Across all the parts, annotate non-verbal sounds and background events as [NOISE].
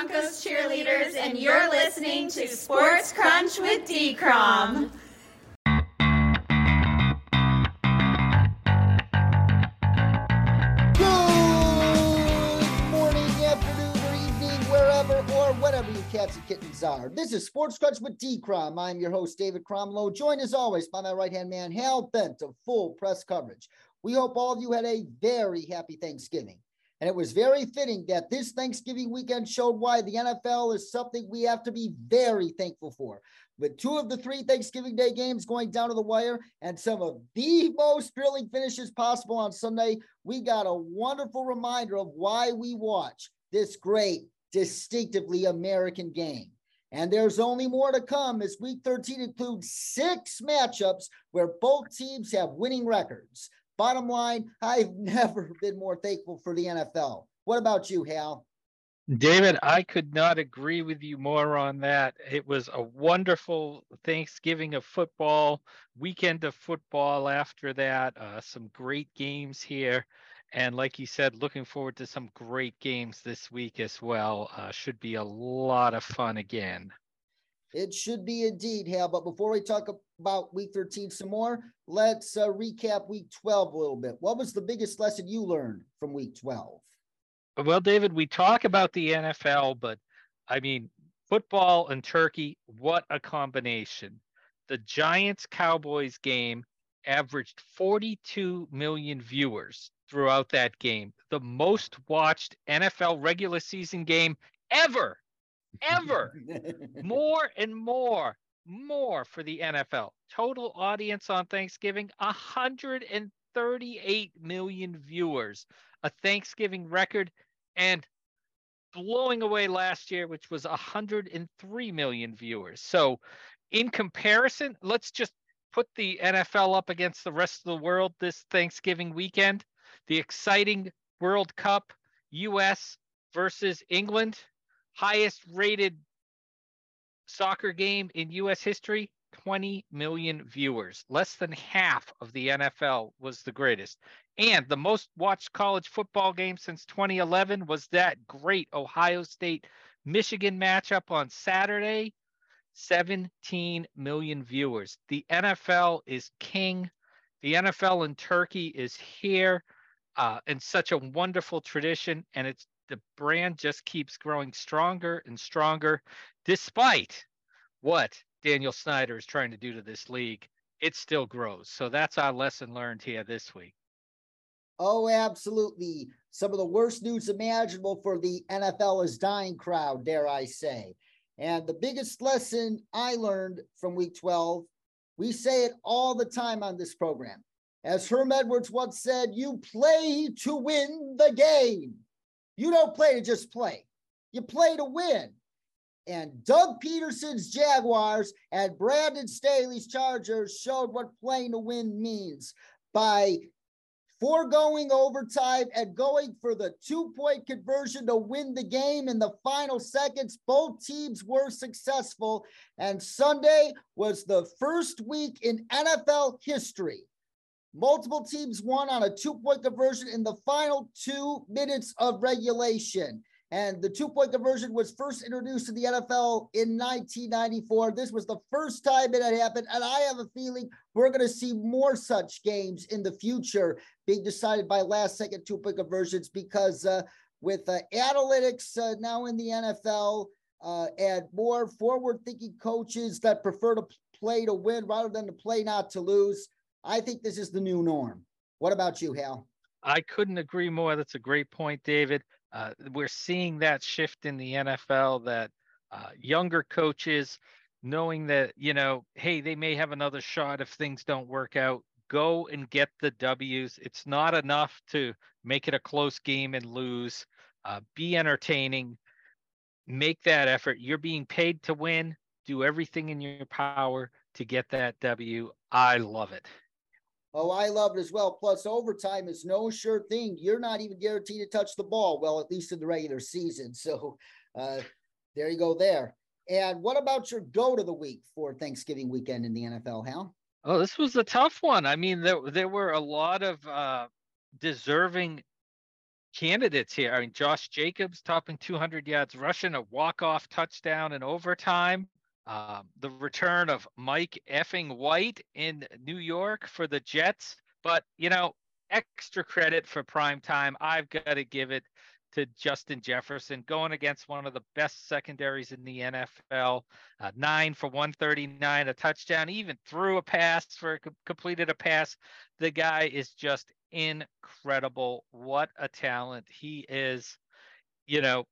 Broncos cheerleaders, and you're listening to Sports Crunch with D-Crom. Good morning, afternoon, or evening, wherever or whatever you cats and kittens are. This is Sports Crunch with D Crom. I'm your host, David Cromlow, joined as always by my right hand man, Hal Bent of full press coverage. We hope all of you had a very happy Thanksgiving. And it was very fitting that this Thanksgiving weekend showed why the NFL is something we have to be very thankful for. With two of the three Thanksgiving Day games going down to the wire and some of the most thrilling finishes possible on Sunday, we got a wonderful reminder of why we watch this great, distinctively American game. And there's only more to come as week 13 includes six matchups where both teams have winning records. Bottom line, I've [LAUGHS] never been more thankful for the NFL. What about you, Hal? David, I could not agree with you more on that. It was a wonderful Thanksgiving of football, weekend of football after that, uh, some great games here. And like you said, looking forward to some great games this week as well. Uh, should be a lot of fun again. It should be indeed, Hal. But before we talk about week 13 some more, let's uh, recap week 12 a little bit. What was the biggest lesson you learned from week 12? Well, David, we talk about the NFL, but I mean, football and turkey, what a combination. The Giants Cowboys game averaged 42 million viewers throughout that game, the most watched NFL regular season game ever ever. more and more, more for the NFL. Total audience on Thanksgiving 138 million viewers, a Thanksgiving record, and blowing away last year, which was 103 million viewers. So, in comparison, let's just put the NFL up against the rest of the world this Thanksgiving weekend. The exciting World Cup, US versus England highest rated soccer game in US history 20 million viewers. Less than half of the NFL was the greatest. And the most watched college football game since 2011 was that great Ohio State Michigan matchup on Saturday. 17 million viewers. The NFL is king. The NFL in Turkey is here uh, and such a wonderful tradition. And it's the brand just keeps growing stronger and stronger, despite what Daniel Snyder is trying to do to this league. It still grows. So that's our lesson learned here this week. Oh, absolutely. Some of the worst news imaginable for the NFL is dying crowd, dare I say. And the biggest lesson I learned from week 12, we say it all the time on this program. As Herm Edwards once said, you play to win the game. You don't play to just play, you play to win. And Doug Pederson's Jaguars and Brandon Staley's Chargers showed what playing to win means by foregoing overtime and going for the two point conversion to win the game in the final seconds. Both teams were successful. And Sunday was the first week in NFL history Multiple teams won on a two point conversion in the final two minutes of regulation. And the two point conversion was first introduced to the NFL in 1994. This was the first time it had happened. And I have a feeling we're going to see more such games in the future being decided by last second two point conversions because uh, with uh, analytics uh, now in the NFL uh, and more forward thinking coaches that prefer to play to win rather than to play not to lose. I think this is the new norm. What about you, Hal? I couldn't agree more. That's a great point, David. Uh, we're seeing that shift in the NFL that uh, younger coaches knowing that, you know, hey, they may have another shot if things don't work out. Go and get the W's. It's not enough to make it a close game and lose. Uh, be entertaining. Make that effort. You're being paid to win. Do everything in your power to get that W. I love it. Oh, I love it as well. Plus, overtime is no sure thing. You're not even guaranteed to touch the ball. Well, at least in the regular season. So uh, there you go there. And what about your go to the week for Thanksgiving weekend in the NFL, Hal? Oh, this was a tough one. I mean, there there were a lot of uh, deserving candidates here. I mean, Josh Jacobs topping 200 yards rushing, a walk-off touchdown in overtime. Um, the return of Mike effing White in New York for the Jets. But, you know, extra credit for prime time. I've got to give it to Justin Jefferson going against one of the best secondaries in the NFL. Uh, nine for 139, a touchdown, even threw a pass for completed a pass. The guy is just incredible. What a talent he is. You know,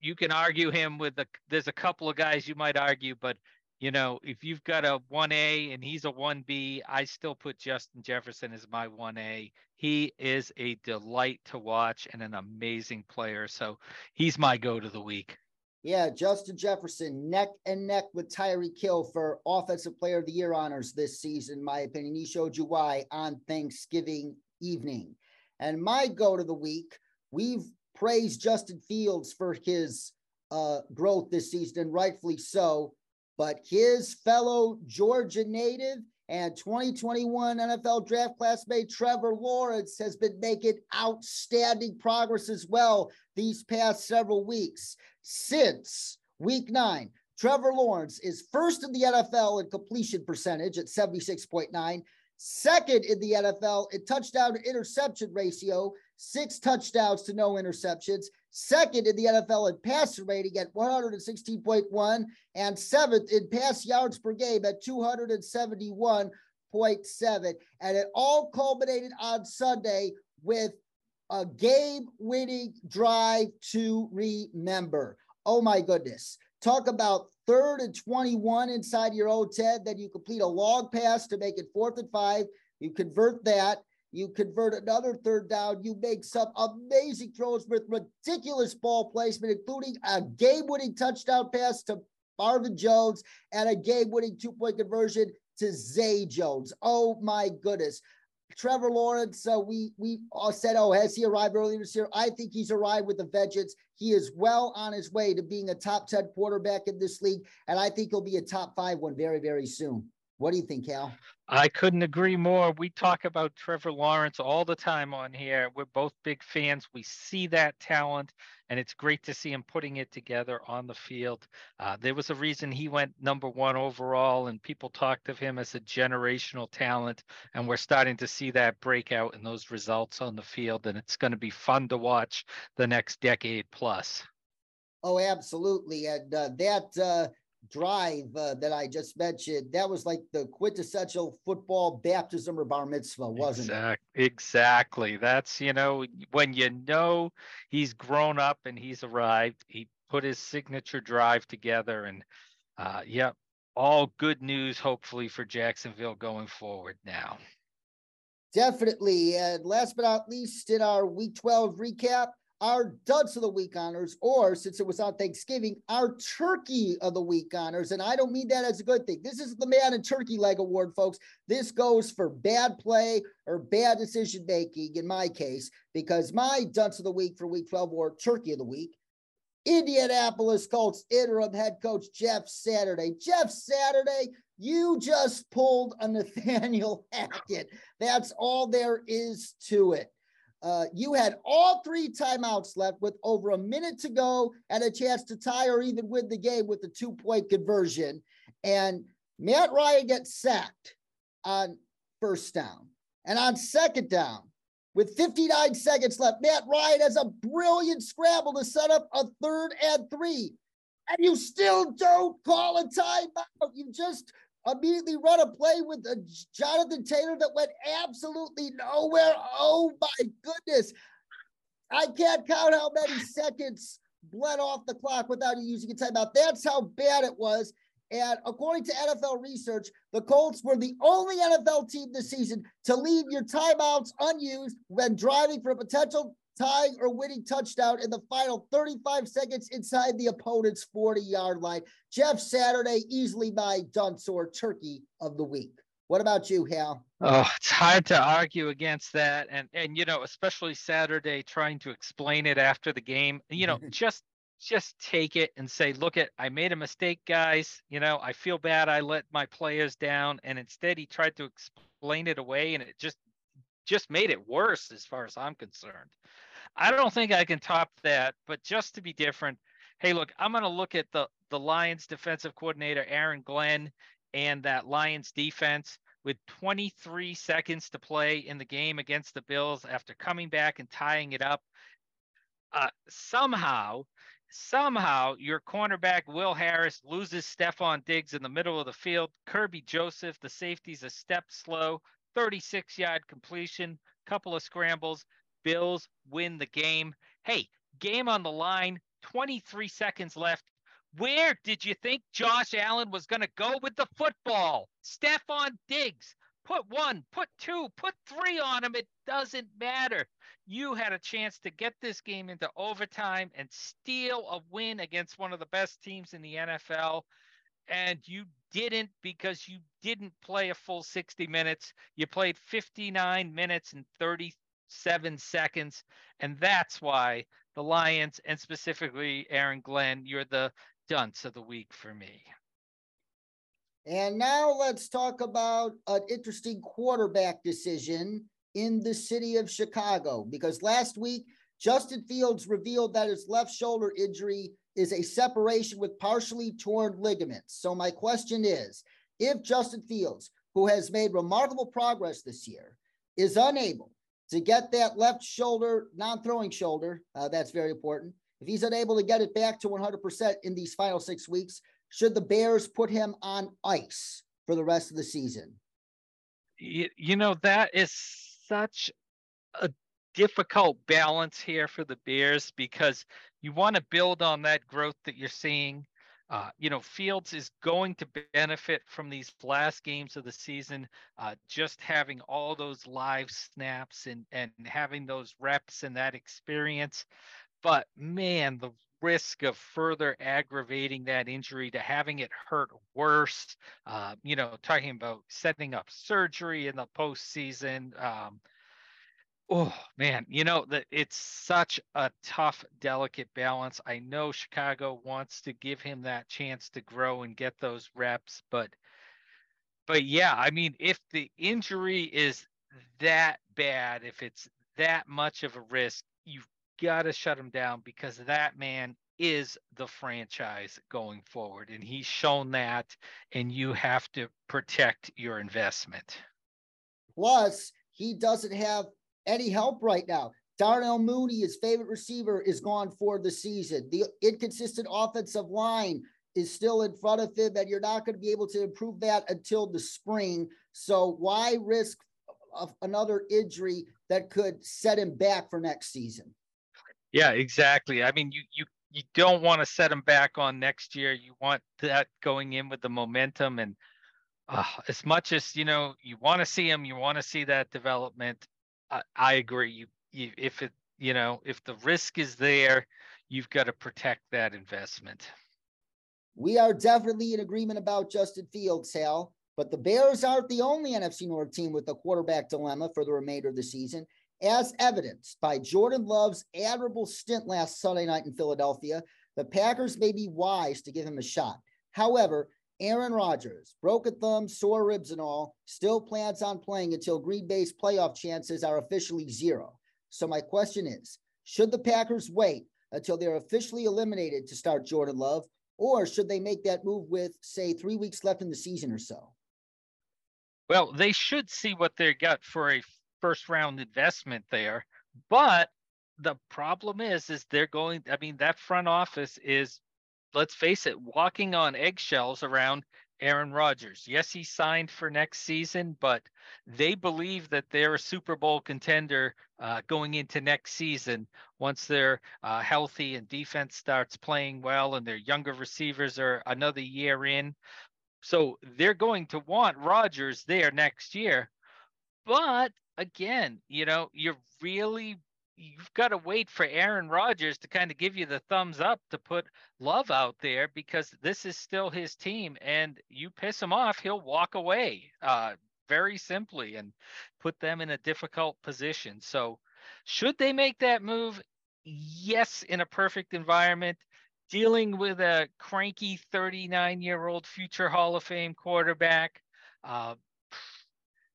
you can argue him with the, there's a couple of guys you might argue, but you know, if you've got a 1A and he's a 1B, I still put Justin Jefferson as my 1A. He is a delight to watch and an amazing player. So he's my go to the week. Yeah, Justin Jefferson neck and neck with Tyreek Hill for Offensive Player of the Year honors this season, my opinion. He showed you why on Thanksgiving evening. And my go to the week, we've praised Justin Fields for his uh, growth this season, and rightfully so but his fellow Georgia native and 2021 NFL draft classmate Trevor Lawrence has been making outstanding progress as well these past several weeks. Since week nine, Trevor Lawrence is first in the NFL in completion percentage at 76.9, second in the NFL in touchdown to interception ratio, six touchdowns to no interceptions, second in the NFL in passer rating at 116.1, and seventh in pass yards per game at 271.7. And it all culminated on Sunday with a game winning drive to remember. Oh my goodness. Talk about third and 21 inside your own 10. Then you complete a long pass to make it fourth and five. You convert that. You convert another third down. You make some amazing throws with ridiculous ball placement, including a game winning touchdown pass to Marvin Jones and a game winning two point conversion to Zay Jones. Oh my goodness. Trevor Lawrence, uh, we we all said, oh, has he arrived earlier this year? I think he's arrived with the vengeance. He is well on his way to being a top 10 quarterback in this league, and I think he'll be a top five one very, very soon. What do you think, Hal? I couldn't agree more. We talk about Trevor Lawrence all the time on here. We're both big fans. We see that talent, and it's great to see him putting it together on the field. Uh, there was a reason he went number one overall, and people talked of him as a generational talent. And we're starting to see that breakout in those results on the field, and it's going to be fun to watch the next decade plus. Oh, absolutely. And uh, that uh, drive uh, that I just mentioned, that was like the quintessential football baptism or bar mitzvah, wasn't exactly, it? Exactly. That's, you know, when you know he's grown up and he's arrived, he put his signature drive together. And, uh, yep, all good news, hopefully, for Jacksonville going forward now. Definitely. And last but not least, in our week 12 recap, our duds of the week honors, or since it was on Thanksgiving, our turkey of the week honors. And I don't mean that as a good thing. This is the Madden turkey leg award, folks. This goes for bad play or bad decision making in my case, because my duds of the week for week 12 were turkey of the week. Indianapolis Colts interim head coach Jeff Saturday. Jeff Saturday, you just pulled a [LAUGHS] Nathaniel Hackett. That's all there is to it. Uh, you had all three timeouts left with over a minute to go and a chance to tie or even win the game with the two point conversion. And Matt Ryan gets sacked on first down. And on second down, with 59 seconds left, Matt Ryan has a brilliant scramble to set up a third and three. And you still don't call a timeout. You just immediately run a play with a Jonathan Taylor that went absolutely nowhere. Oh my goodness. I can't count how many [LAUGHS] seconds bled off the clock without you using a timeout. That's how bad it was. And according to NFL research, the Colts were the only NFL team this season to leave your timeouts unused when driving for a potential tying or winning touchdown in the final 35 seconds inside the opponent's 40 yard line. Jeff Saturday, easily my dunce or turkey of the week. What about you, Hal? Oh, it's hard to argue against that. And, and, you know, especially Saturday trying to explain it after the game, you know, [LAUGHS] just, just take it and say, look at, I made a mistake, guys. You know, I feel bad. I let my players down. And instead he tried to explain it away and it just, just made it worse as far as I'm concerned. I don't think I can top that, but just to be different, hey, look, I'm going to look at the the Lions defensive coordinator Aaron Glenn and that Lions defense with 23 seconds to play in the game against the Bills after coming back and tying it up. Uh, somehow, somehow your cornerback Will Harris loses Stefon Diggs in the middle of the field. Kerby Joseph, the safety's a step slow, 36 yard completion, couple of scrambles. Bills win the game. Hey, game on the line, 23 seconds left. Where did you think Josh Allen was going to go with the football? Stefon Diggs. Put one, put two, put three on him. It doesn't matter. You had a chance to get this game into overtime and steal a win against one of the best teams in the NFL. And you didn't because you didn't play a full 60 minutes. You played 59 minutes and 37 seconds. And that's why the Lions and specifically Aaron Glenn, you're the dunce of the week for me. And now let's talk about an interesting quarterback decision in the city of Chicago because last week Justin Fields revealed that his left shoulder injury is a separation with partially torn ligaments. So, my question is if Justin Fields, who has made remarkable progress this year, is unable to get that left shoulder, non throwing shoulder, uh, that's very important. If he's unable to get it back to 100% in these final six weeks, should the Bears put him on ice for the rest of the season? You, you know, that is such a difficult balance here for the Bears because you want to build on that growth that you're seeing. Uh, you know, Fields is going to benefit from these last games of the season, uh, just having all those live snaps and and having those reps and that experience. But man, the risk of further aggravating that injury to having it hurt worse. Uh, you know, talking about setting up surgery in the postseason. Um, oh man, you know that it's such a tough, delicate balance. I know Chicago wants to give him that chance to grow and get those reps, but but yeah, I mean, if the injury is that bad, if it's that much of a risk, you've got to shut him down because that man is the franchise going forward. And he's shown that, and you have to protect your investment. Plus, he doesn't have any help right now. Darnell Mooney, his favorite receiver, is gone for the season. The inconsistent offensive line is still in front of him, and you're not going to be able to improve that until the spring. So, why risk another injury that could set him back for next season? Yeah, exactly. I mean, you you you don't want to set him back on next year. You want that going in with the momentum and uh, as much as you know you want to see him, you want to see that development. I, I agree. You, you if it you know if the risk is there, you've got to protect that investment. We are definitely in agreement about Justin Fields, Hal. But the Bears aren't the only NFC North team with a quarterback dilemma for the remainder of the season as evidenced by Jordan Love's admirable stint last Sunday night in Philadelphia, the Packers may be wise to give him a shot. However, Aaron Rodgers, broken thumb, sore ribs, and all, still plans on playing until Green Bay's playoff chances are officially zero. So, my question is should the Packers wait until they're officially eliminated to start Jordan Love, or should they make that move with, say, three weeks left in the season or so? Well, they should see what they got for a first round investment there. But the problem is, is they're going, I mean, that front office is, let's face it, walking on eggshells around Aaron Rodgers. Yes, he signed for next season, but they believe that they're a Super Bowl contender uh, going into next season once they're uh, healthy and defense starts playing well and their younger receivers are another year in. So they're going to want Rodgers there next year. But again, you know, you're really you've got to wait for Aaron Rodgers to kind of give you the thumbs up to put love out there because this is still his team and you piss him off, he'll walk away uh, very simply and put them in a difficult position. So, should they make that move? Yes, in a perfect environment. Dealing with a cranky 39 year old future Hall of Fame quarterback, uh,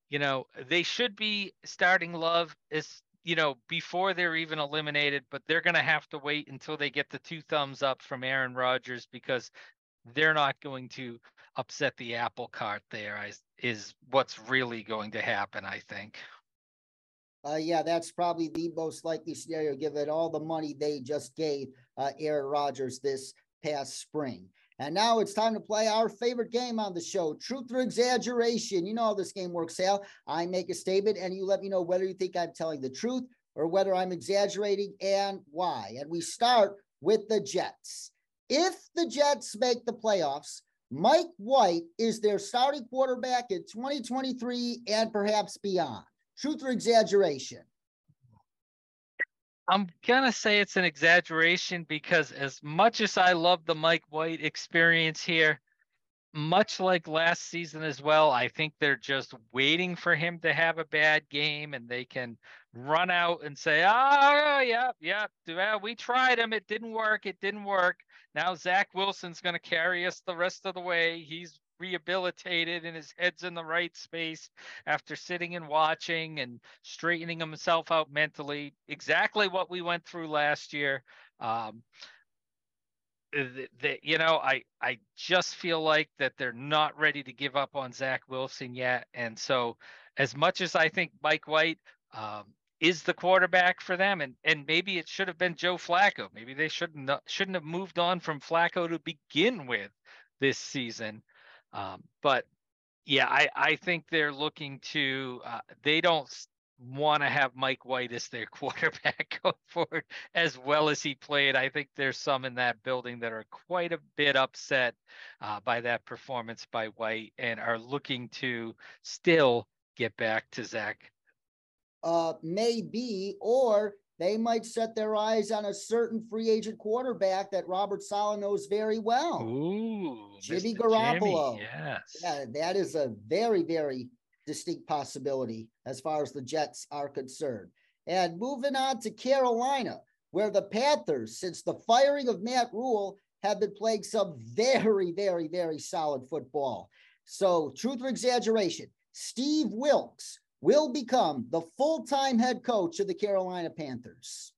you know, they should be starting Love as you know, before they're even eliminated, but they're going to have to wait until they get the two thumbs up from Aaron Rodgers because they're not going to upset the apple cart there is what's really going to happen, I think. Uh, yeah, that's probably the most likely scenario given all the money they just gave uh, Aaron Rodgers this past spring. And now it's time to play our favorite game on the show, Truth or Exaggeration. You know how this game works, Hal. I make a statement and you let me know whether you think I'm telling the truth or whether I'm exaggerating and why. And we start with the Jets. If the Jets make the playoffs, Mike White is their starting quarterback in 2023 and perhaps beyond. Truth or exaggeration? I'm gonna say it's an exaggeration because as much as I love the Mike White experience here, much like last season as well, I think they're just waiting for him to have a bad game and they can run out and say, "Oh, yeah, yeah, we tried him, it didn't work, it didn't work." Now Zach Wilson's going to carry us the rest of the way. He's rehabilitated and his head's in the right space after sitting and watching and straightening himself out mentally. Exactly what we went through last year. Um, the, you know, I I just feel like that they're not ready to give up on Zach Wilson yet, and so as much as I think Mike White um, is the quarterback for them, and and maybe it should have been Joe Flacco. Maybe they shouldn't shouldn't have moved on from Flacco to begin with this season. Um, but yeah, I, I think they're looking to, uh, they don't want to have Mike White as their [LAUGHS] quarterback going forward as well as he played. I think there's some in that building that are quite a bit upset uh, by that performance by White and are looking to still get back to Zach. Uh, maybe, or they might set their eyes on a certain free agent quarterback that Robert Saleh knows very well. Ooh, Jimmy Mr. Garoppolo. Jimmy, yes. Yeah, that is a very, very distinct possibility as far as the Jets are concerned. And moving on to Carolina, where the Panthers, since the firing of Matt Rhule, have been playing some very, very, very solid football. So, truth or exaggeration, Steve Wilks will become the full time head coach of the Carolina Panthers?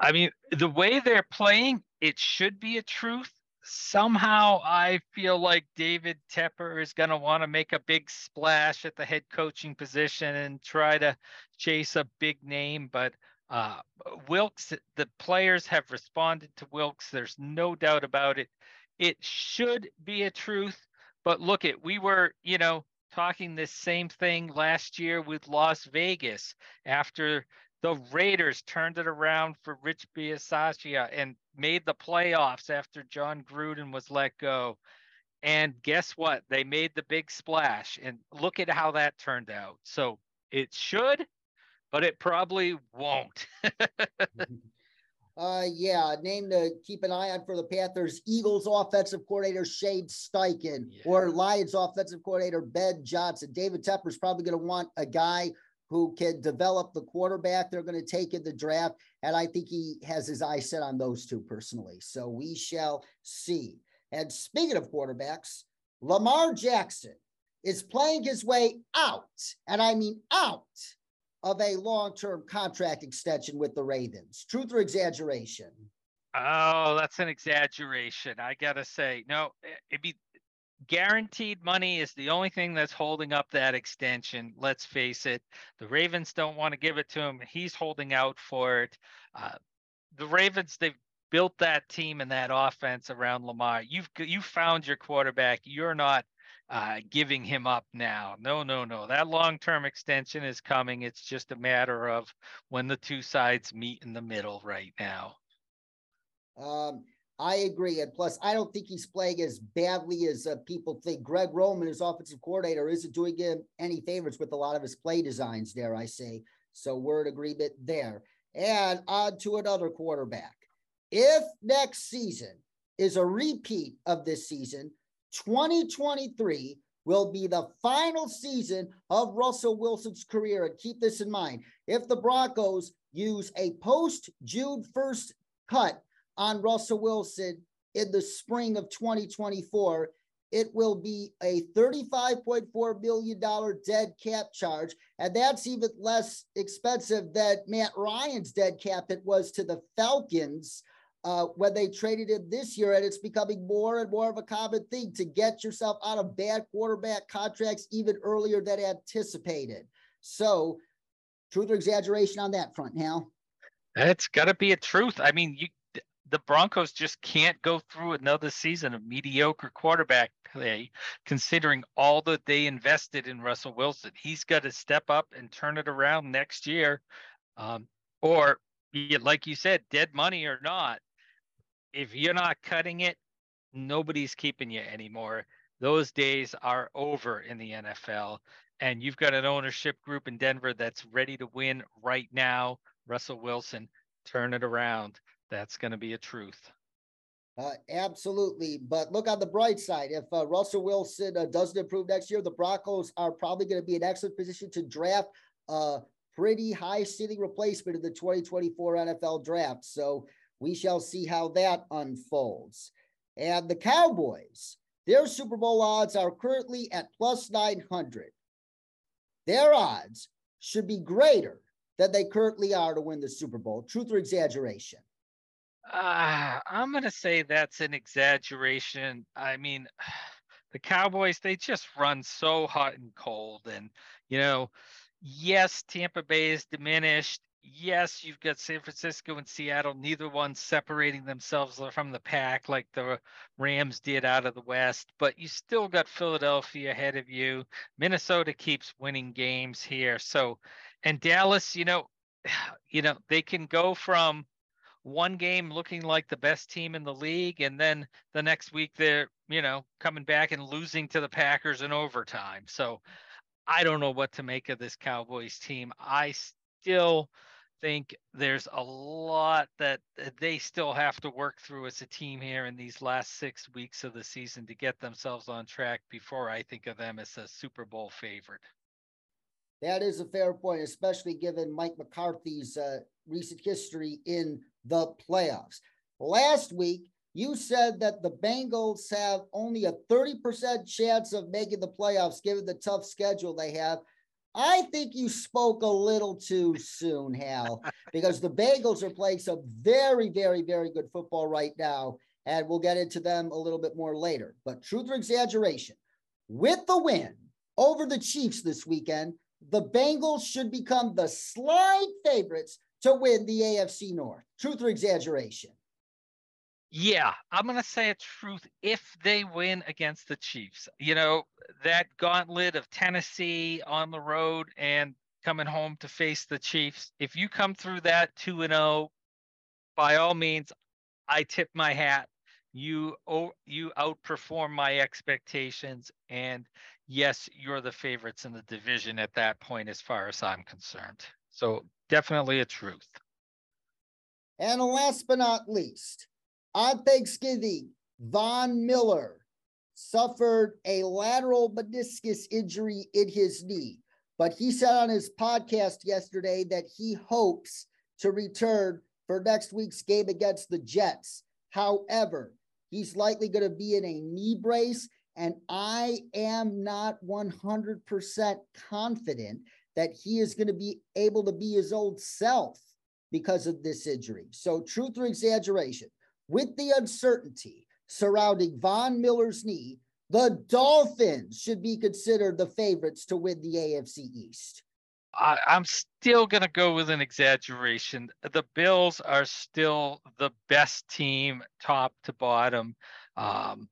I mean, the way they're playing, it should be a truth. Somehow, I feel like David Tepper is going to want to make a big splash at the head coaching position and try to chase a big name. But uh, Wilks, the players have responded to Wilks. There's no doubt about it. It should be a truth. But look, it we were, you know, talking this same thing last year with Las Vegas after the Raiders turned it around for Rich Bisaccia and made the playoffs after Jon Gruden was let go. And guess what? They made the big splash. And look at how that turned out. So it should, but it probably won't. [LAUGHS] [LAUGHS] Uh, yeah, name to keep an eye on for the Panthers. Eagles offensive coordinator Shane Steichen yeah. or Lions offensive coordinator Ben Johnson. David Tepper's probably going to want a guy who can develop the quarterback they're going to take in the draft. And I think he has his eye set on those two personally. So we shall see. And speaking of quarterbacks, Lamar Jackson is playing his way out, and I mean out of a long term contract extension with the Ravens. Truth or exaggeration? Oh, that's an exaggeration. I got to say, no, it be guaranteed money is the only thing that's holding up that extension. Let's face it. The Ravens don't want to give it to him. He's holding out for it. Uh, the Ravens, they've built that team and that offense around Lamar. You've you found your quarterback. You're not uh, giving him up now. No, no, no. That long term extension is coming. It's just a matter of when the two sides meet in the middle right now. Um, I agree. And plus, I don't think he's playing as badly as uh, people think. Greg Roman, his offensive coordinator, isn't doing him any favors with a lot of his play designs, dare I say. So we're in agreement there. And on to another quarterback. If next season is a repeat of this season, 2023 will be the final season of Russell Wilson's career. And keep this in mind if the Broncos use a post June 1st cut on Russell Wilson in the spring of 2024, it will be a $35.4 million dead cap charge. And that's even less expensive than Matt Ryan's dead cap it was to the Falcons uh, when they traded him this year. And it's becoming more and more of a common thing to get yourself out of bad quarterback contracts even earlier than anticipated. So, truth or exaggeration on that front, Hal? It's got to be a truth. I mean, you the Broncos just can't go through another season of mediocre quarterback play, considering all that they invested in Russell Wilson. He's got to step up and turn it around next year, um, or like you said, dead money or not. If you're not cutting it, nobody's keeping you anymore. Those days are over in the NFL, and you've got an ownership group in Denver that's ready to win right now. Russell Wilson, turn it around that's going to be a truth. Uh, absolutely. But look on the bright side. If uh, Russell Wilson uh, doesn't improve next year, the Broncos are probably going to be in excellent position to draft a pretty high ceiling replacement in the 2024 NFL draft. So we shall see how that unfolds. And the Cowboys, their Super Bowl odds are currently at plus 900. Their odds should be greater than they currently are to win the Super Bowl. Truth or exaggeration? Uh, I'm going to say that's an exaggeration. I mean, [SIGHS] the Cowboys, they just run so hot and cold. And, you know, yes, Tampa Bay is diminished. Yes, you've got San Francisco and Seattle, neither one separating themselves from the pack like the Rams did out of the West, but you still got Philadelphia ahead of you. Minnesota keeps winning games here. So, and Dallas, you know, [SIGHS] you know, they can go from one game looking like the best team in the league and then the next week they're you know coming back and losing to the packers in overtime so i don't know what to make of this cowboys team i still think there's a lot that they still have to work through as a team here in these last six weeks of the season to get themselves on track before i think of them as a super bowl favorite that is a fair point, especially given Mike McCarthy's uh, recent history in the playoffs. Last week, you said that the Bengals have only a 30% chance of making the playoffs given the tough schedule they have. I think you spoke a little too soon, Hal, [LAUGHS] because the Bengals are playing some very, very, very good football right now. And we'll get into them a little bit more later. But truth or exaggeration, with the win over the Chiefs this weekend, the Bengals should become the slight favorites to win the AFC North. Truth or exaggeration? Yeah, I'm going to say a truth if they win against the Chiefs. You know, that gauntlet of Tennessee on the road and coming home to face the Chiefs. If you come through that 2 and 0, by all means, I tip my hat. You oh, you outperform my expectations and yes, you're the favorites in the division at that point, as far as I'm concerned. So definitely a truth. And last but not least, on Thanksgiving, Von Miller suffered a lateral meniscus injury in his knee. But he said on his podcast yesterday that he hopes to return for next week's game against the Jets. However, he's likely going to be in a knee brace and I am not 100% confident that he is going to be able to be his old self because of this injury. So, truth or exaggeration, with the uncertainty surrounding Von Miller's knee, the Dolphins should be considered the favorites to win the AFC East. I, am still going to go with an exaggeration. The Bills are still the best team, top to bottom. Um,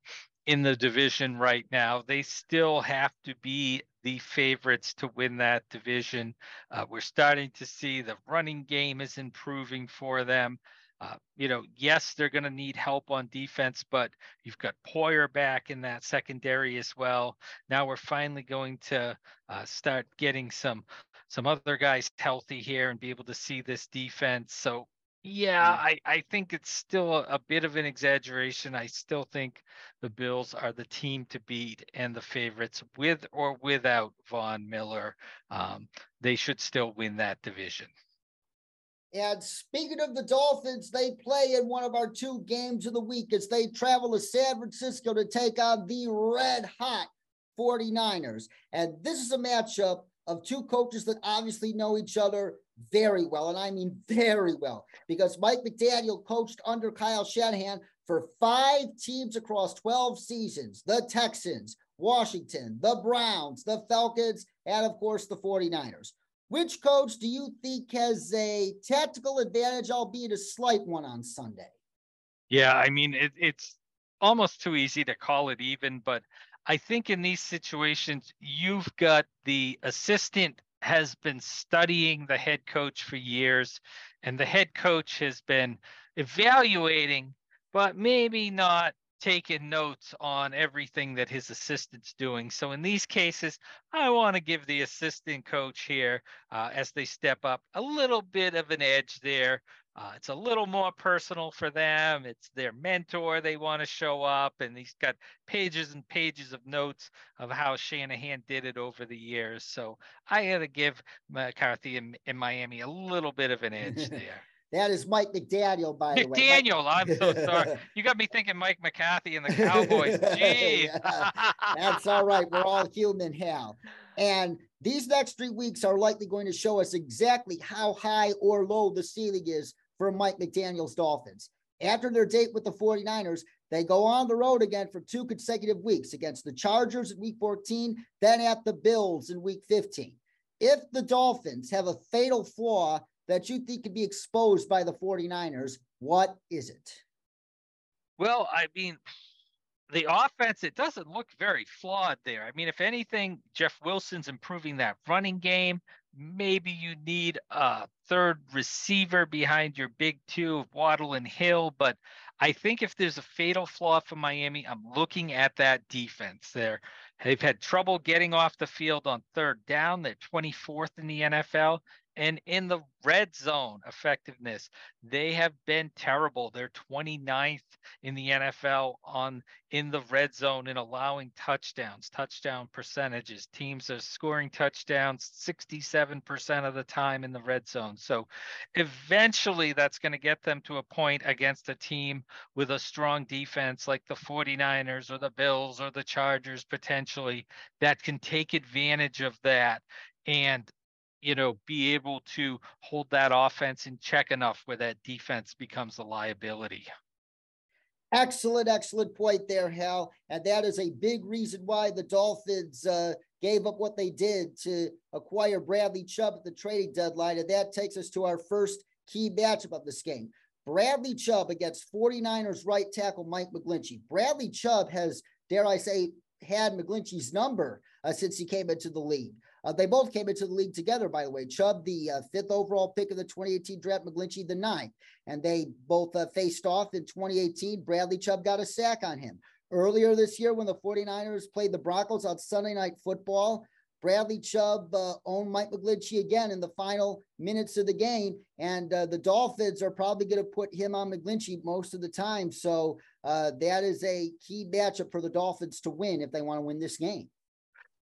in the division right now. They still have to be the favorites to win that division. Uh, we're starting to see the running game is improving for them. Uh, you know, yes, they're going to need help on defense, but you've got Poyer back in that secondary as well. Now we're finally going to uh, start getting some some other guys healthy here and be able to see this defense. So yeah, I, I think it's still a, a, bit of an exaggeration. I still think the Bills are the team to beat and the favorites with or without Von Miller. Um, they should still win that division. And speaking of the Dolphins, they play in one of our two games of the week as they travel to San Francisco to take on the red hot 49ers. And this is a matchup of two coaches that obviously know each other very well. And I mean very well, because Mike McDaniel coached under Kyle Shanahan for five teams across 12 seasons the Texans, Washington, the Browns, the Falcons, and of course the 49ers. Which coach do you think has a tactical advantage, albeit a slight one on Sunday? Yeah, I mean, it, it's almost too easy to call it even, but I think in these situations, you've got the assistant has been studying the head coach for years, and the head coach has been evaluating, but maybe not taking notes on everything that his assistant's doing. So in these cases, I want to give the assistant coach here, uh, as they step up, a little bit of an edge there. Uh, it's a little more personal for them. It's their mentor. They want to show up, and he's got pages and pages of notes of how Shanahan did it over the years. So I had to give McCarthy in, in Miami a little bit of an [LAUGHS] edge there. That is Mike McDaniel, by the way. McDaniel, I'm so [LAUGHS] sorry. You got me thinking Mike McCarthy and the Cowboys. [LAUGHS] Gee. That's all right. We're all human, Hal. And these next three weeks are likely going to show us exactly how high or low the ceiling is for Mike McDaniel's Dolphins. After their date with the 49ers, they go on the road again for two consecutive weeks against the Chargers in week 14, then at the Bills in week 15. If the Dolphins have a fatal flaw that you think could be exposed by the 49ers, what is it? Well, I mean, the offense, it doesn't look very flawed there. I mean, if anything, Jeff Wilson's improving that running game. Maybe you need a third receiver behind your big two of Waddle and Hill. But I think if there's a fatal flaw for Miami, I'm looking at that defense there. They've had trouble getting off the field on third down. They're 24th in the NFL. And in the red zone effectiveness, they have been terrible. They're 29th in the NFL on in the red zone in allowing touchdowns, touchdown percentages. Teams are scoring touchdowns 67% of the time in the red zone. So eventually that's going to get them to a point against a team with a strong defense like the 49ers or the Bills or the Chargers potentially that can take advantage of that and you know, be able to hold that offense in check enough where that defense becomes a liability. Excellent, excellent point there, Hal. And that is a big reason why the Dolphins uh, gave up what they did to acquire Bradley Chubb at the trading deadline. And that takes us to our first key matchup of this game. Bradley Chubb against 49ers right tackle Mike McGlinchey. Bradley Chubb has, dare I say, had McGlinchey's number uh, since he came into the league. Uh, they both came into the league together, by the way. Chubb, the uh, fifth overall pick of the 2018 draft, McGlinchey, the ninth. And they both uh, faced off in 2018. Bradley Chubb got a sack on him. Earlier this year, when the 49ers played the Broncos on Sunday Night Football, Bradley Chubb uh, owned Mike McGlinchey again in the final minutes of the game. And uh, the Dolphins are probably going to put him on McGlinchey most of the time. So uh, that is a key matchup for the Dolphins to win if they want to win this game.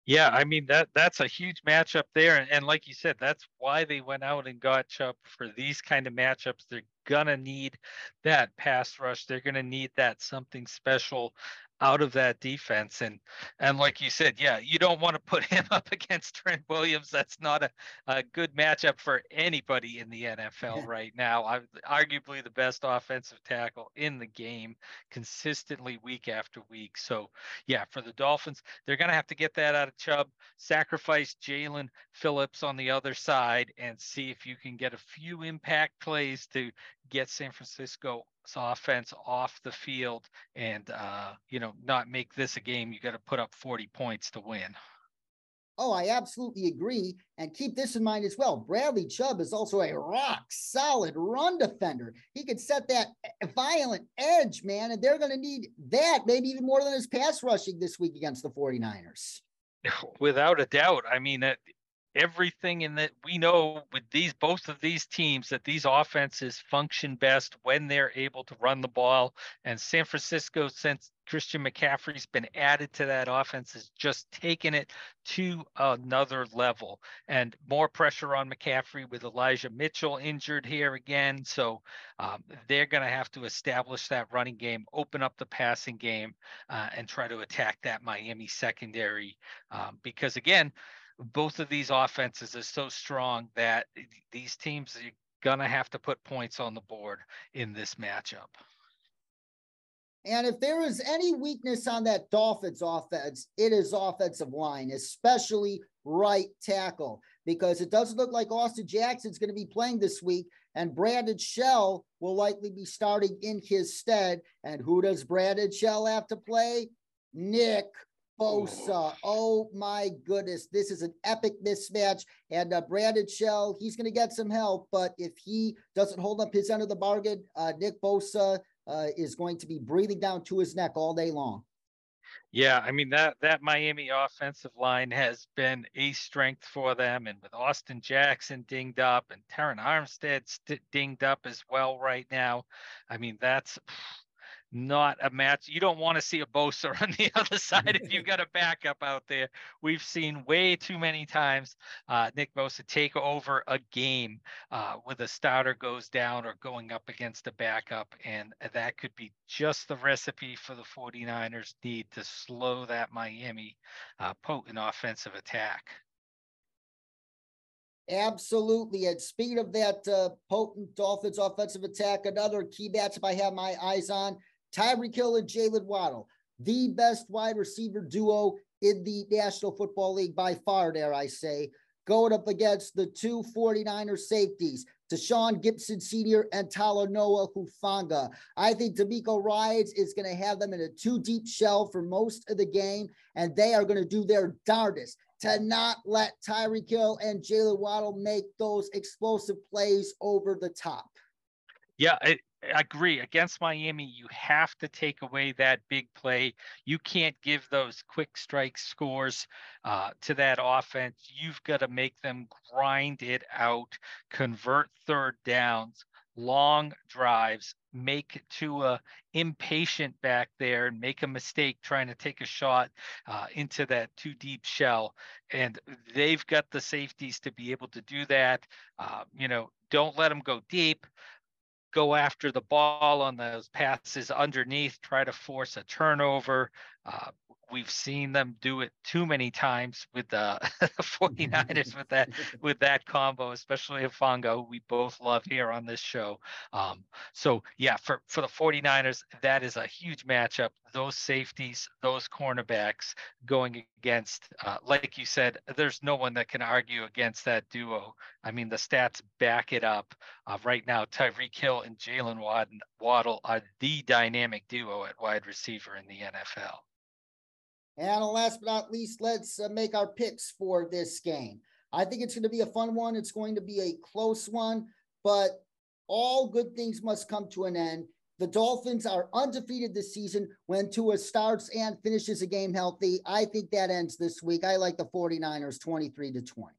Yeah, I mean that that's a huge matchup there, and, and like you said, that's why they went out and got Chubb for these kind of matchups. They're gonna need that pass rush. They're gonna need that something special out of that defense. And and like you said, yeah, you don't want to put [LAUGHS] him up against Trent Williams. That's not a, a good matchup for anybody in the NFL [LAUGHS] right now. I'm arguably the best offensive tackle in the game consistently week after week. So yeah, for the Dolphins, they're gonna have to get that out of Chubb, sacrifice Jaelan Phillips on the other side, and see if you can get a few impact plays to get San Francisco's offense off the field and uh, you know not make this a game you got to put up 40 points to win. Oh i absolutely agree and keep this in mind as well bradley chubb is also a rock solid run defender. He could set that violent edge man and they're going to need that maybe even more than his pass rushing this week against the 49ers [LAUGHS] without a doubt. I mean everything in that we know with these both of these teams that these offenses function best when they're able to run the ball. And San Francisco, since Christian McCaffrey's been added to that offense, has just taken it to another level. And more pressure on McCaffrey with Elijah Mitchell injured here again. So um, they're going to have to establish that running game, open up the passing game, uh, and try to attack that Miami secondary. Um, because again, both of these offenses are so strong that these teams are going to have to put points on the board in this matchup. And if there is any weakness on that Dolphins offense, it is offensive line, especially right tackle, because it doesn't look like Austin Jackson's going to be playing this week, and Brandon Shell will likely be starting in his stead. And who does Brandon Shell have to play? Nick Bosa. Oh my goodness. This is an epic mismatch. And uh, Brandon Shell, he's going to get some help. But if he doesn't hold up his end of the bargain, uh, Nick Bosa uh, is going to be breathing down to his neck all day long. Yeah, I mean that that Miami offensive line has been a strength for them, and with Austin Jackson dinged up and Terron Armstead st- dinged up as well right now, I mean that's not a match. You don't want to see a Bosa [LAUGHS] on the other side if you've [LAUGHS] got a backup out there. We've seen way too many times uh, Nick Bosa take over a game uh, with a starter goes down or going up against a backup. And that could be just the recipe for the 49ers need to slow that Miami uh, potent offensive attack. Absolutely. At speed of that uh, potent Dolphins offensive attack, another key matchup I have my eyes on Tyreek Hill and Jaylen Waddle, the best wide receiver duo in the National Football League by far, dare I say, going up against the two 49er safeties, Tashaun Gipson Sr. and Talanoa Hufanga. I think DeMeco Ryans is going to have them in a two deep shell for most of the game, and they are going to do their darndest to not let Tyreek Hill and Jaylen Waddle make those explosive plays over the top. Yeah, it, agree. Against Miami, you have to take away that big play. You can't give those quick strike scores uh, to that offense. You've got to make them grind it out, convert third downs, long drives, make Tua impatient back there and make a mistake trying to take a shot uh, into that too deep shell. And they've got the safeties to be able to do that. Uh, you know, don't let them go deep go after the ball on those passes underneath, try to force a turnover. Uh, we've seen them do it too many times with the [LAUGHS] 49ers [LAUGHS] with that with that combo, especially Hufanga, we both love here on this show. Um, so yeah, for for the 49ers, that is a huge matchup. Those safeties, those cornerbacks going against, uh, like you said, there's no one that can argue against that duo. I mean, the stats back it up. Uh, right now, Tyreek Hill and Jaylen Waddle are the dynamic duo at wide receiver in the NFL. And last but not least, let's uh, make our picks for this game. I think it's going to be a fun one. It's going to be a close one, but all good things must come to an end. The Dolphins are undefeated this season when Tua starts and finishes a game healthy. I think that ends this week. I like the 49ers 23 to 20.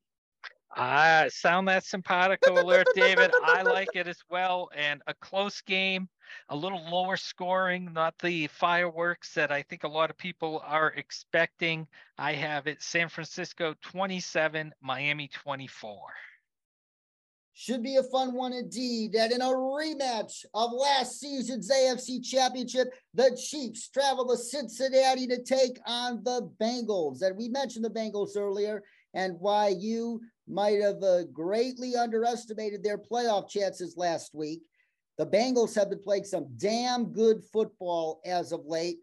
I sound that simpatico alert, David. I like it as well. And a close game, a little lower scoring, not the fireworks that I think a lot of people are expecting. I have it San Francisco 27, Miami 24. Should be a fun one indeed. And in a rematch of last season's AFC Championship, the Chiefs travel to Cincinnati to take on the Bengals. And we mentioned the Bengals earlier and why you might have uh, greatly underestimated their playoff chances last week. The Bengals have been playing some damn good football as of late,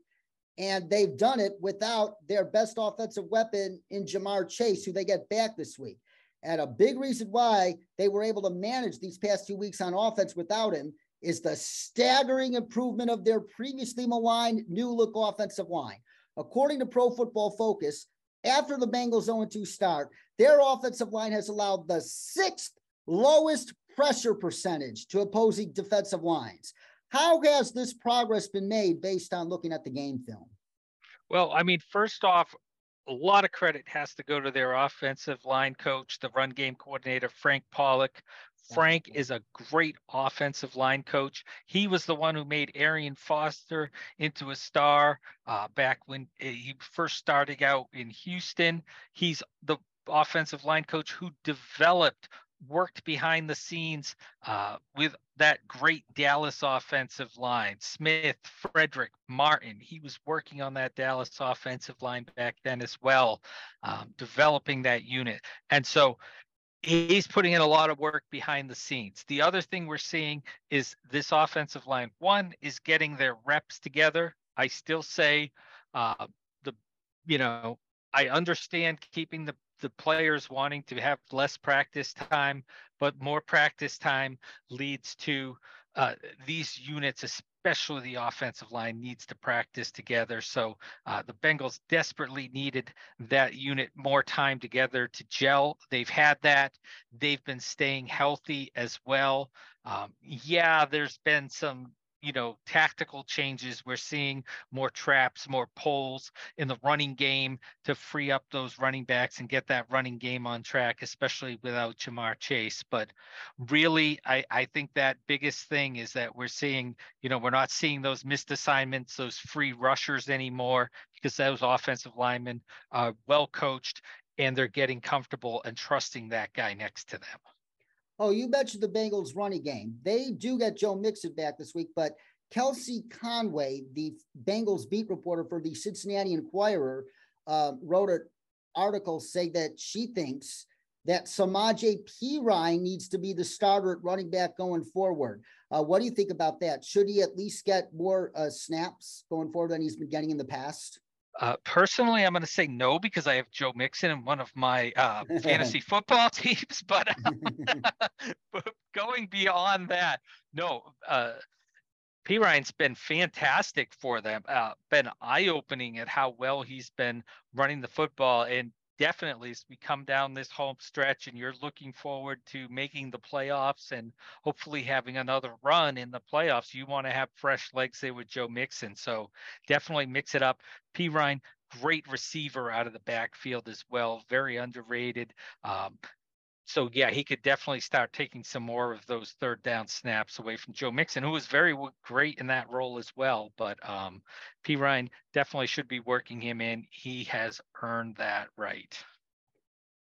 and they've done it without their best offensive weapon in Ja'Marr Chase, who they get back this week. And a big reason why they were able to manage these past two weeks on offense without him is the staggering improvement of their previously maligned new look offensive line. According to Pro Football Focus, after the Bengals 0 2 start, their offensive line has allowed the sixth lowest pressure percentage to opposing defensive lines. How has this progress been made based on looking at the game film? Well, I mean, first off, a lot of credit has to go to their offensive line coach, the run game coordinator, Frank Pollack. Frank is a great offensive line coach. He was the one who made Arian Foster into a star uh, back when eh, he first started out in Houston. He's the offensive line coach who developed worked behind the scenes uh, with that great Dallas offensive line. Smith, Frederick, Martin. He was working on that Dallas offensive line back then as well, um, developing that unit. And so he's putting in a lot of work behind the scenes. The other thing we're seeing is this offensive line, one, is getting their reps together. I still say uh, the, you know, I understand keeping the the players wanting to have less practice time, but more practice time leads to uh, these units, especially the offensive line, needs to practice together. So uh, the Bengals desperately needed that unit more time together to gel. They've had that. They've been staying healthy as well. Um, yeah, there's been some you know tactical changes we're seeing more traps more pulls in the running game to free up those running backs and get that running game on track especially without Ja'Marr Chase. But really I, I think that biggest thing is that we're seeing you know we're not seeing those missed assignments those free rushers anymore because those offensive linemen are well coached and they're getting comfortable and trusting that guy next to them Oh, you mentioned the Bengals running game. They do get Joe Mixon back this week, but Kelsey Conway, the Bengals beat reporter for the Cincinnati Enquirer, uh, wrote an article saying that she thinks that Samaje Perine needs to be the starter at running back going forward. Uh, what do you think about that? Should he at least get more uh, snaps going forward than he's been getting in the past? Uh, personally, I'm going to say no because I have Joe Mixon in one of my uh, [LAUGHS] fantasy football [LAUGHS] teams. But, [LAUGHS] but, going beyond that, no. Uh, Perine's been fantastic for them. Uh, been eye opening at how well he's been running the football, and definitely as we come down this home stretch and you're looking forward to making the playoffs and hopefully having another run in the playoffs, you want to have fresh legs there with Joe Mixon. So definitely mix it up. Perine, great receiver out of the backfield as well, very underrated. Um, so yeah, he could definitely start taking some more of those third down snaps away from Joe Mixon, who was very great in that role as well. But um, Ryan definitely should be working him in. He has earned that right.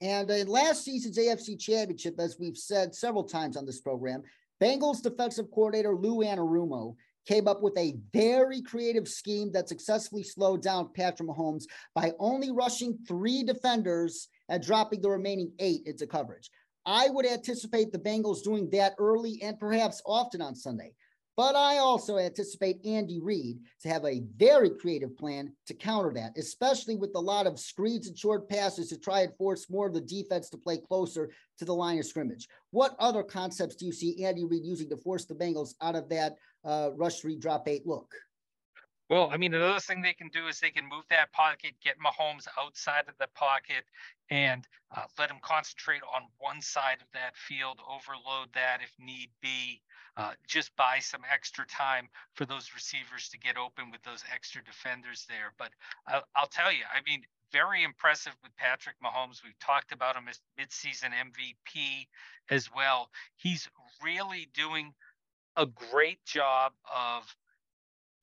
And in last season's AFC Championship, as we've said several times on this program, Bengals defensive coordinator Lou Anarumo came up with a very creative scheme that successfully slowed down Patrick Mahomes by only rushing three defenders and dropping the remaining eight into coverage. I would anticipate the Bengals doing that early and perhaps often on Sunday. But I also anticipate Andy Reid to have a very creative plan to counter that, especially with a lot of screens and short passes to try and force more of the defense to play closer to the line of scrimmage. What other concepts do you see Andy Reid using to force the Bengals out of that uh, rush three, drop eight look? Well, I mean, another thing they can do is they can move that pocket, get Mahomes outside of the pocket, and uh, let him concentrate on one side of that field, overload that if need be, uh, just buy some extra time for those receivers to get open with those extra defenders there. But I'll, I'll tell you, I mean, very impressive with Patrick Mahomes. We've talked about him as midseason MVP as well. He's really doing a great job of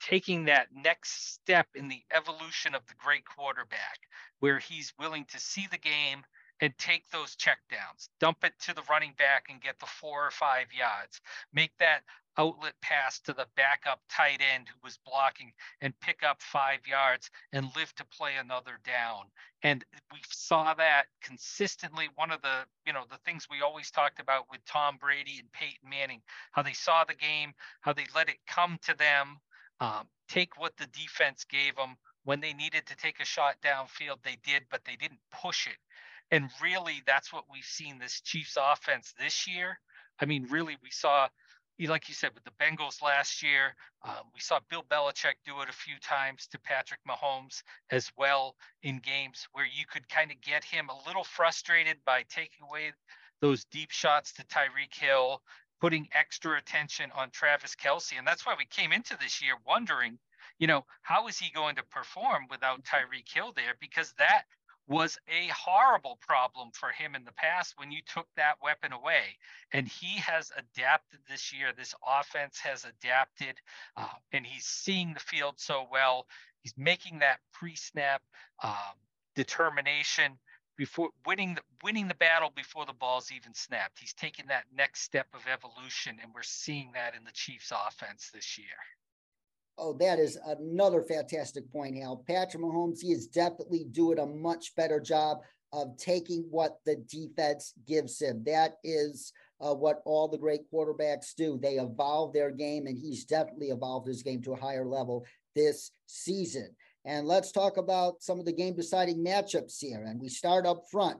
taking that next step in the evolution of the great quarterback, where he's willing to see the game and take those checkdowns, dump it to the running back and get the four or five yards, make that outlet pass to the backup tight end who was blocking and pick up five yards and live to play another down. And we saw that consistently. One of the, you know, the things we always talked about with Tom Brady and Peyton Manning, how they saw the game, how they let it come to them, um, take what the defense gave them. When they needed to take a shot downfield, they did, but they didn't push it. And really, that's what we've seen this Chiefs offense this year. I mean, really, we saw, like you said, with the Bengals last year, um, we saw Bill Belichick do it a few times to Patrick Mahomes as well in games where you could kind of get him a little frustrated by taking away those deep shots to Tyreek Hill, putting extra attention on Travis Kelce. And that's why we came into this year wondering, you know, how is he going to perform without Tyreek Hill there? Because that was a horrible problem for him in the past when you took that weapon away. And he has adapted this year. This offense has adapted, uh, and he's seeing the field so well. He's making that pre-snap um, determination before winning the winning the battle before the ball's even snapped. He's taking that next step of evolution, and we're seeing that in the Chiefs' offense this year. Oh, that is another fantastic point, Hal. Patrick Mahomes, he is definitely doing a much better job of taking what the defense gives him. That is uh, what all the great quarterbacks do. They evolve their game, and he's definitely evolved his game to a higher level this season. And let's talk about some of the game deciding matchups here. And we start up front.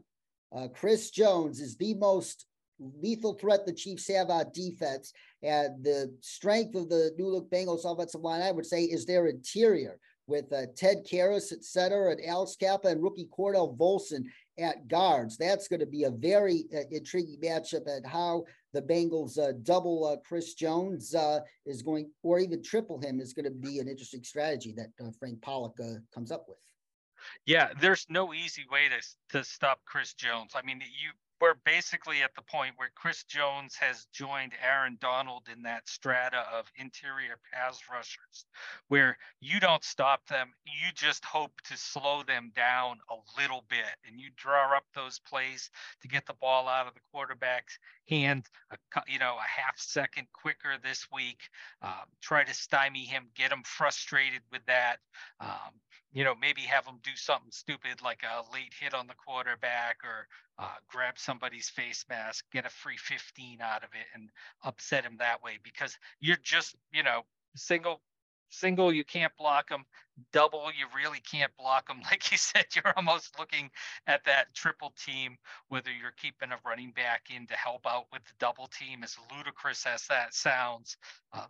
Uh, Chris Jones is the most lethal threat the Chiefs have on defense. And the strength of the New Look Bengals offensive line, I would say, is their interior with uh, Ted Karras at center and Alex Cappa and rookie Cordell Volson at guards. That's going to be a very uh, intriguing matchup at how the Bengals uh, double uh, Chris Jones uh, is going, or even triple him, is going to be an interesting strategy that uh, Frank Pollack uh, comes up with. Yeah, there's no easy way to to stop Chris Jones. I mean, you we're basically at the point where Chris Jones has joined Aaron Donald in that strata of interior pass rushers, where you don't stop them, you just hope to slow them down a little bit, and you draw up those plays to get the ball out of the quarterback's hand, a, you know, a half second quicker this week. Um, try to stymie him, get him frustrated with that. Um, you know, maybe have them do something stupid like a late hit on the quarterback or uh, grab somebody's face mask, get a free 15 out of it, and upset him that way because you're just, you know, single, single, you can't block them. Double, you really can't block them. [LAUGHS] Like you said, you're almost looking at that triple team, whether you're keeping a running back in to help out with the double team, as ludicrous as that sounds. Uh,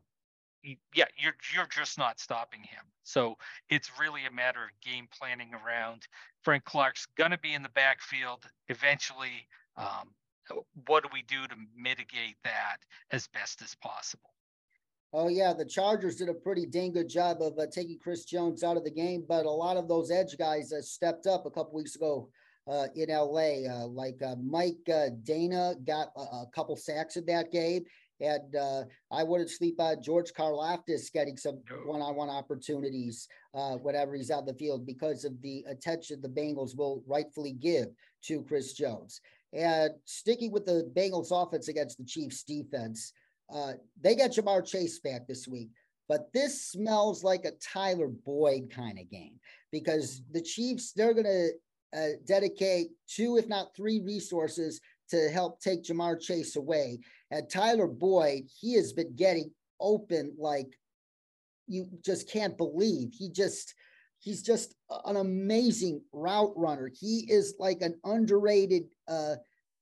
yeah, you're you're just not stopping him. So it's really a matter of game planning around. Frank Clark's going to be in the backfield eventually. Um, what do we do to mitigate that as best as possible? Oh yeah, the Chargers did a pretty dang good job of uh, taking Chris Jones out of the game, but a lot of those edge guys uh, stepped up a couple weeks ago uh, in LA. Uh, like uh, Mike uh, Danna got a, a, couple sacks in that game, and uh, I wouldn't sleep on George Karlaftis getting some one-on-one opportunities uh, whenever he's out the field because of the attention the Bengals will rightfully give to Chris Jones. And sticking with the Bengals offense against the Chiefs defense, uh, they got Ja'Marr Chase back this week. But this smells like a Tyler Boyd kind of game because the Chiefs, they're going to uh, dedicate two, if not three resources to help take Ja'Marr Chase away. And Tyler Boyd, he has been getting open like you just can't believe. He just he's just an amazing route runner. He is like an underrated uh,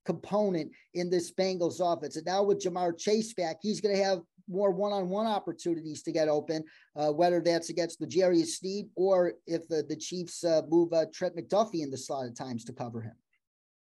component in this Bengals offense. And now with Ja'Marr Chase back, he's going to have more one-on-one opportunities to get open, uh, whether that's against the Jerry Sneed or if the, the Chiefs uh, move uh, Trent McDuffie in the slot at times to cover him.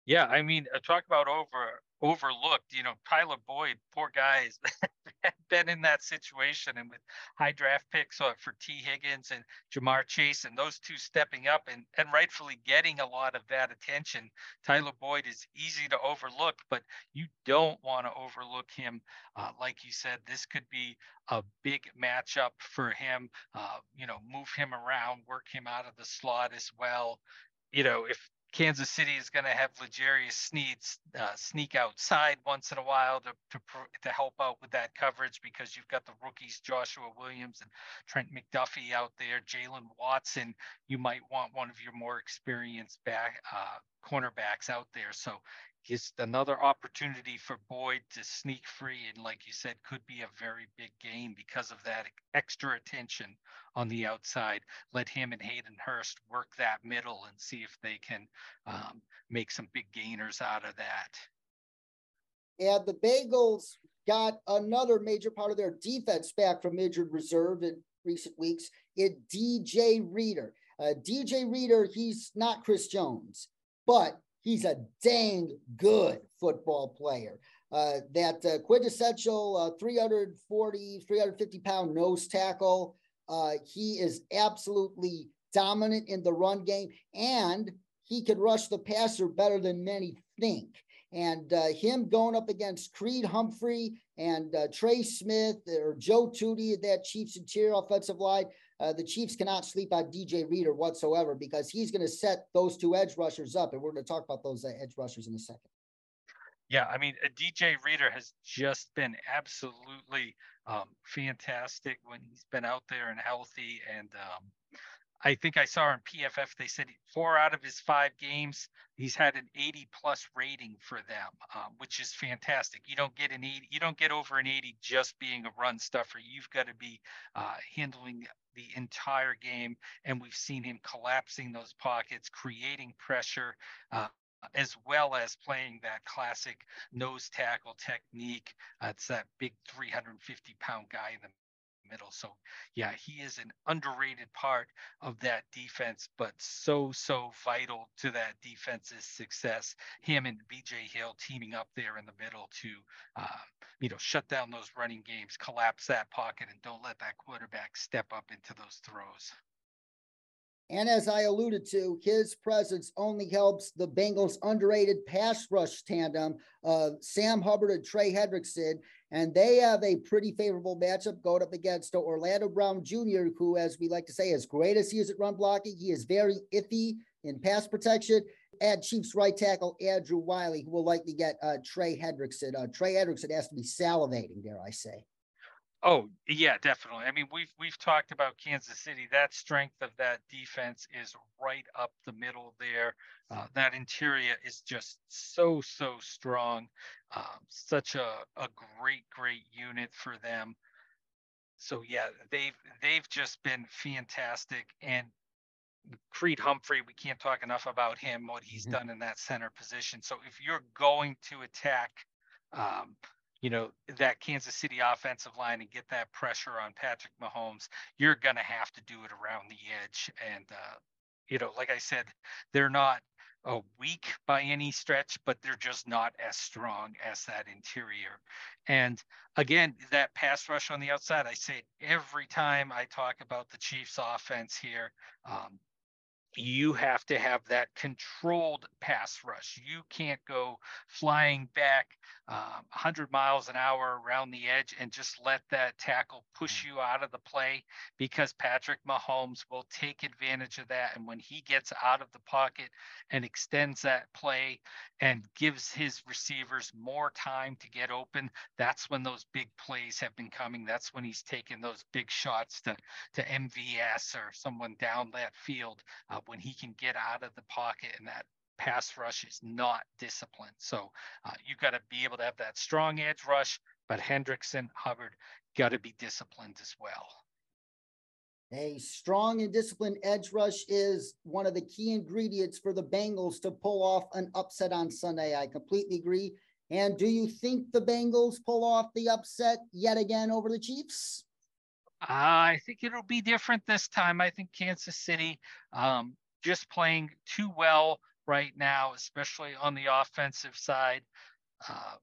Yeah, I mean, uh, talk about over overlooked. You know, Tyler Boyd, poor guys, [LAUGHS] been in that situation, and with high draft picks for Tee Higgins and Ja'Marr Chase, and those two stepping up and and rightfully getting a lot of that attention. Tyler Boyd is easy to overlook, but you don't want to overlook him. Uh, like you said, this could be a big matchup for him. Uh, you know, move him around, work him out of the slot as well. You know, if Kansas City is going to have L'Jarius Sneed uh, sneak outside once in a while to, to to help out with that coverage because you've got the rookies Joshua Williams and Trent McDuffie out there. Jaylen Watson, you might want one of your more experienced back uh, cornerbacks out there. So just another opportunity for Boyd to sneak free and, like you said, could be a very big game because of that extra attention on the outside. Let him and Hayden Hurst work that middle and see if they can um, make some big gainers out of that. And the Bagels got another major part of their defense back from injured reserve in recent weeks in DJ Reader. Uh, DJ Reader, he's not Chris Jones, but he's a dang good football player. Uh, that uh, quintessential uh, 340, 350 pound nose tackle. Uh, he is absolutely dominant in the run game, and he can rush the passer better than many think. And uh, him going up against Creed Humphrey and uh, Trey Smith or Joe Thuney, that Chiefs interior offensive line, uh, the Chiefs cannot sleep on DJ Reader whatsoever because he's going to set those two edge rushers up. And we're going to talk about those uh, edge rushers in a second. Yeah, I mean, uh, DJ Reader has just been absolutely um, fantastic when he's been out there and healthy. And um, I think I saw in PFF they said four out of his five games he's had an 80 plus rating for them, um, which is fantastic. You don't get an 80, you don't get over an 80 just being a run stuffer. You've got to be uh, handling the entire game, and we've seen him collapsing those pockets, creating pressure. Uh, as well as playing that classic nose tackle technique. Uh, it's that big 350 pound guy in the middle. So, yeah, he is an underrated part of that defense, but so, so vital to that defense's success. Him and BJ Hill teaming up there in the middle to, uh, you know, shut down those running games, collapse that pocket, and don't let that quarterback step up into those throws. And as I alluded to, his presence only helps the Bengals' underrated pass rush tandem of Sam Hubbard and Trey Hendrickson. And they have a pretty favorable matchup going up against Orlando Brown Jr., who, as we like to say, as great as he is at run blocking, he is very iffy in pass protection. And Chiefs right tackle Andrew Wylie, who will likely get uh, Trey Hendrickson. Uh, Trey Hendrickson has to be salivating, dare I say. Oh yeah, definitely. I mean, we've we've talked about Kansas City. That strength of that defense is right up the middle there. Uh, that interior is just so so strong. Um, such a a great great unit for them. So yeah, they've they've just been fantastic. And Creed Humphrey, we can't talk enough about him, what he's mm-hmm. done in that center position. So if you're going to attack. Um, you know, that Kansas City offensive line and get that pressure on Patrick Mahomes, you're going to have to do it around the edge. And, uh, you know, like I said, they're not uh, weak by any stretch, but they're just not as strong as that interior. And again, that pass rush on the outside, I say every time I talk about the Chiefs offense here, um, you have to have that controlled pass rush. You can't go flying back um, 100 miles an hour around the edge and just let that tackle push mm. you out of the play because Patrick Mahomes will take advantage of that. And when he gets out of the pocket and extends that play and gives his receivers more time to get open, that's when those big plays have been coming. That's when he's taking those big shots to, to MVS or someone down that field uh, when he can get out of the pocket and that pass rush is not disciplined. So uh, you've got to be able to have that strong edge rush, but Hendrickson, Hubbard got to be disciplined as well. A strong and disciplined edge rush is one of the key ingredients for the Bengals to pull off an upset on Sunday. I completely agree. And do you think the Bengals pull off the upset yet again over the Chiefs? I think it'll be different this time. I think Kansas City um, just playing too well right now, especially on the offensive side. Uh,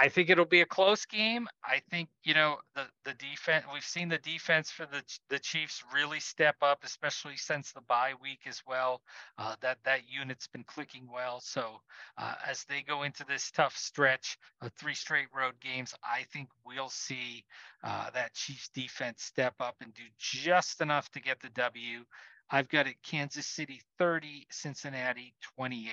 I think it'll be a close game. I think you know the the defense. We've seen the defense for the the Chiefs really step up, especially since the bye week as well. Uh, that that unit's been clicking well. So uh, as they go into this tough stretch of three straight road games, I think we'll see uh, that Chiefs defense step up and do just enough to get the W. I've got it Kansas City 30, Cincinnati 28.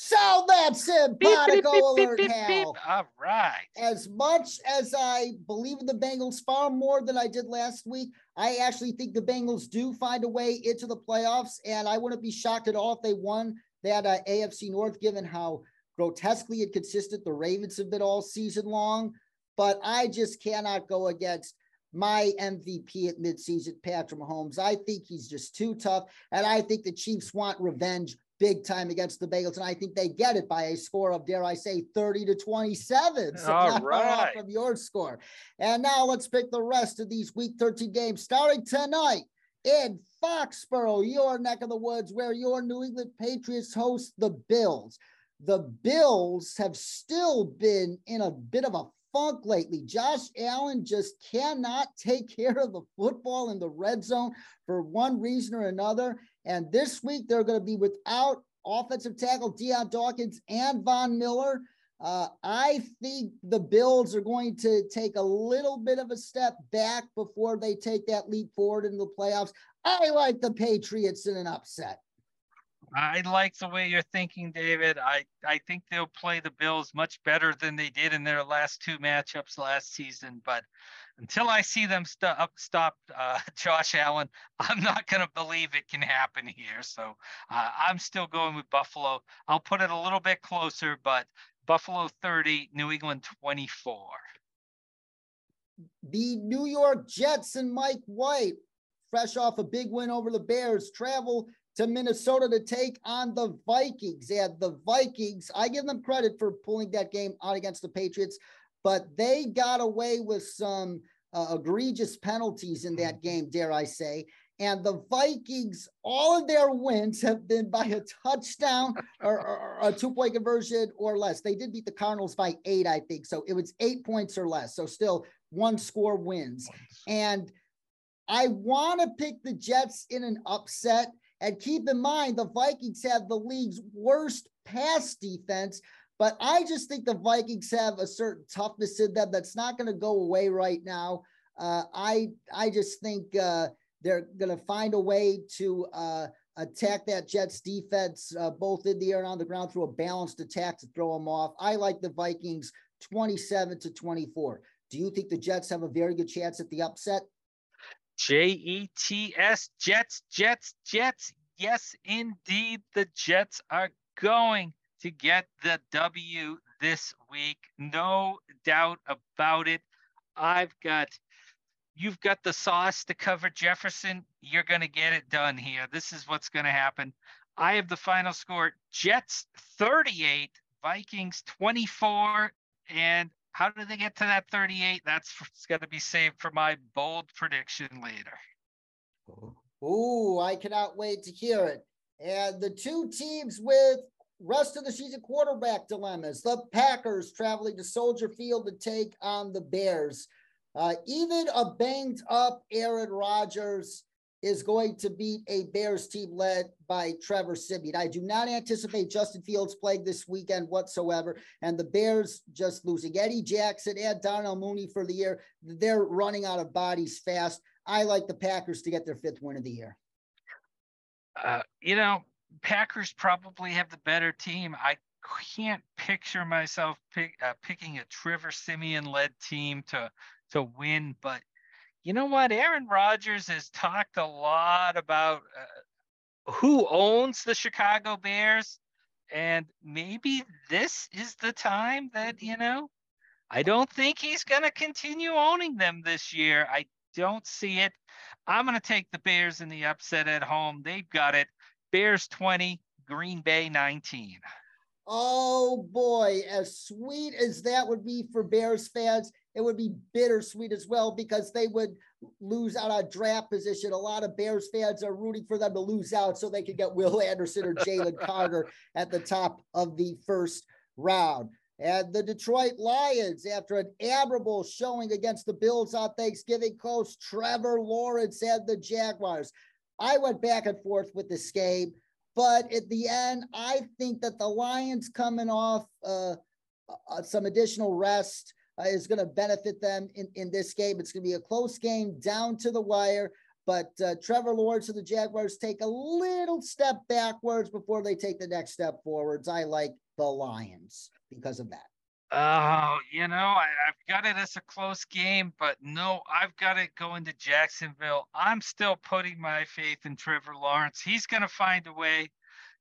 So that's it. Particle alert, beep, Hal. All right. As much as I believe in the Bengals far more than I did last week, I actually think the Bengals do find a way into the playoffs, and I wouldn't be shocked at all if they won that uh, AFC North, given how grotesquely inconsistent the Ravens have been all season long. But I just cannot go against my MVP at midseason, Patrick Mahomes. I think he's just too tough. And I think the Chiefs want revenge big time against the Bengals. And I think they get it by a score of, dare I say, 30 to 27. So All right. from your score. And now let's pick the rest of these week 13 games starting tonight in Foxborough, your neck of the woods, where your New England Patriots host the Bills. The Bills have still been in a bit of a funk lately. Josh Allen just cannot take care of the football in the red zone for one reason or another. And this week they're going to be without offensive tackle Dion Dawkins and Von Miller. Uh, I think the Bills are going to take a little bit of a step back before they take that leap forward in the playoffs. I like the Patriots in an upset. I like the way you're thinking, David. I, I think they'll play the Bills much better than they did in their last two matchups last season. But until I see them st- stop uh, [LAUGHS] Josh Allen, I'm not going to believe it can happen here. So uh, I'm still going with Buffalo. I'll put it a little bit closer, but Buffalo 30, New England 24. The New York Jets and Mike White, fresh off a big win over the Bears, travel to Minnesota to take on the Vikings. And the Vikings, I give them credit for pulling that game out against the Patriots, but they got away with some uh, egregious penalties in that game, dare I say. And the Vikings, all of their wins have been by a touchdown [LAUGHS] or, or, or a two point conversion or less. They did beat the Cardinals by eight, I think. So it was eight points or less. So still one score wins. And I want to pick the Jets in an upset and keep in mind, the Vikings have the league's worst pass defense, but I just think the Vikings have a certain toughness in them that's not going to go away right now. Uh, I I just think uh, they're going to find a way to uh, attack that Jets defense uh, both in the air and on the ground through a balanced attack to throw them off. I like the Vikings 27 to 24. Do you think the Jets have a very good chance at the upset? J E T S, Jets, Jets, Jets. Yes, indeed, the Jets are going to get the W this week. No doubt about it. I've got, you've got the sauce to cover Jefferson. You're going to get it done here. This is what's going to happen. I have the final score Jets 38, Vikings 24. And how did they get to that 38? That's going to be saved for my bold prediction later. Oh, I cannot wait to hear it. And the two teams with rest of the season quarterback dilemmas the Packers traveling to Soldier Field to take on the Bears. Uh, even a banged up Aaron Rodgers is going to beat a Bears team led by Trevor Siemian. I do not anticipate Justin Fields playing this weekend whatsoever. And the Bears just losing Eddie Jackson and Darnell Mooney for the year. They're running out of bodies fast. I like the Packers to get their fifth win of the year. Uh, you know, Packers probably have the better team. I can't picture myself pick, uh, picking a Trevor Siemian led team to to win, but you know what? Aaron Rodgers has talked a lot about uh, who owns the Chicago Bears. And maybe this is the time that, you know, I don't think he's going to continue owning them this year. I don't see it. I'm going to take the Bears in the upset at home. They've got it. Bears 20, Green Bay 19. Oh boy, as sweet as that would be for Bears fans, it would be bittersweet as well because they would lose out on draft position. A lot of Bears fans are rooting for them to lose out so they could get Will Anderson or Jalen [LAUGHS] Carter at the top of the first round. And the Detroit Lions, after an admirable showing against the Bills on Thanksgiving, Coast, Trevor Lawrence and the Jaguars. I went back and forth with this game, but at the end, I think that the Lions coming off uh, uh, some additional rest uh, is going to benefit them in, in this game. It's going to be a close game down to the wire. But uh, Trevor Lawrence and the Jaguars take a little step backwards before they take the next step forwards. I like the Lions because of that. Oh, you know, I, have got it as a close game, but no, I've got it going to Jacksonville. I'm still putting my faith in Trevor Lawrence. He's going to find a way.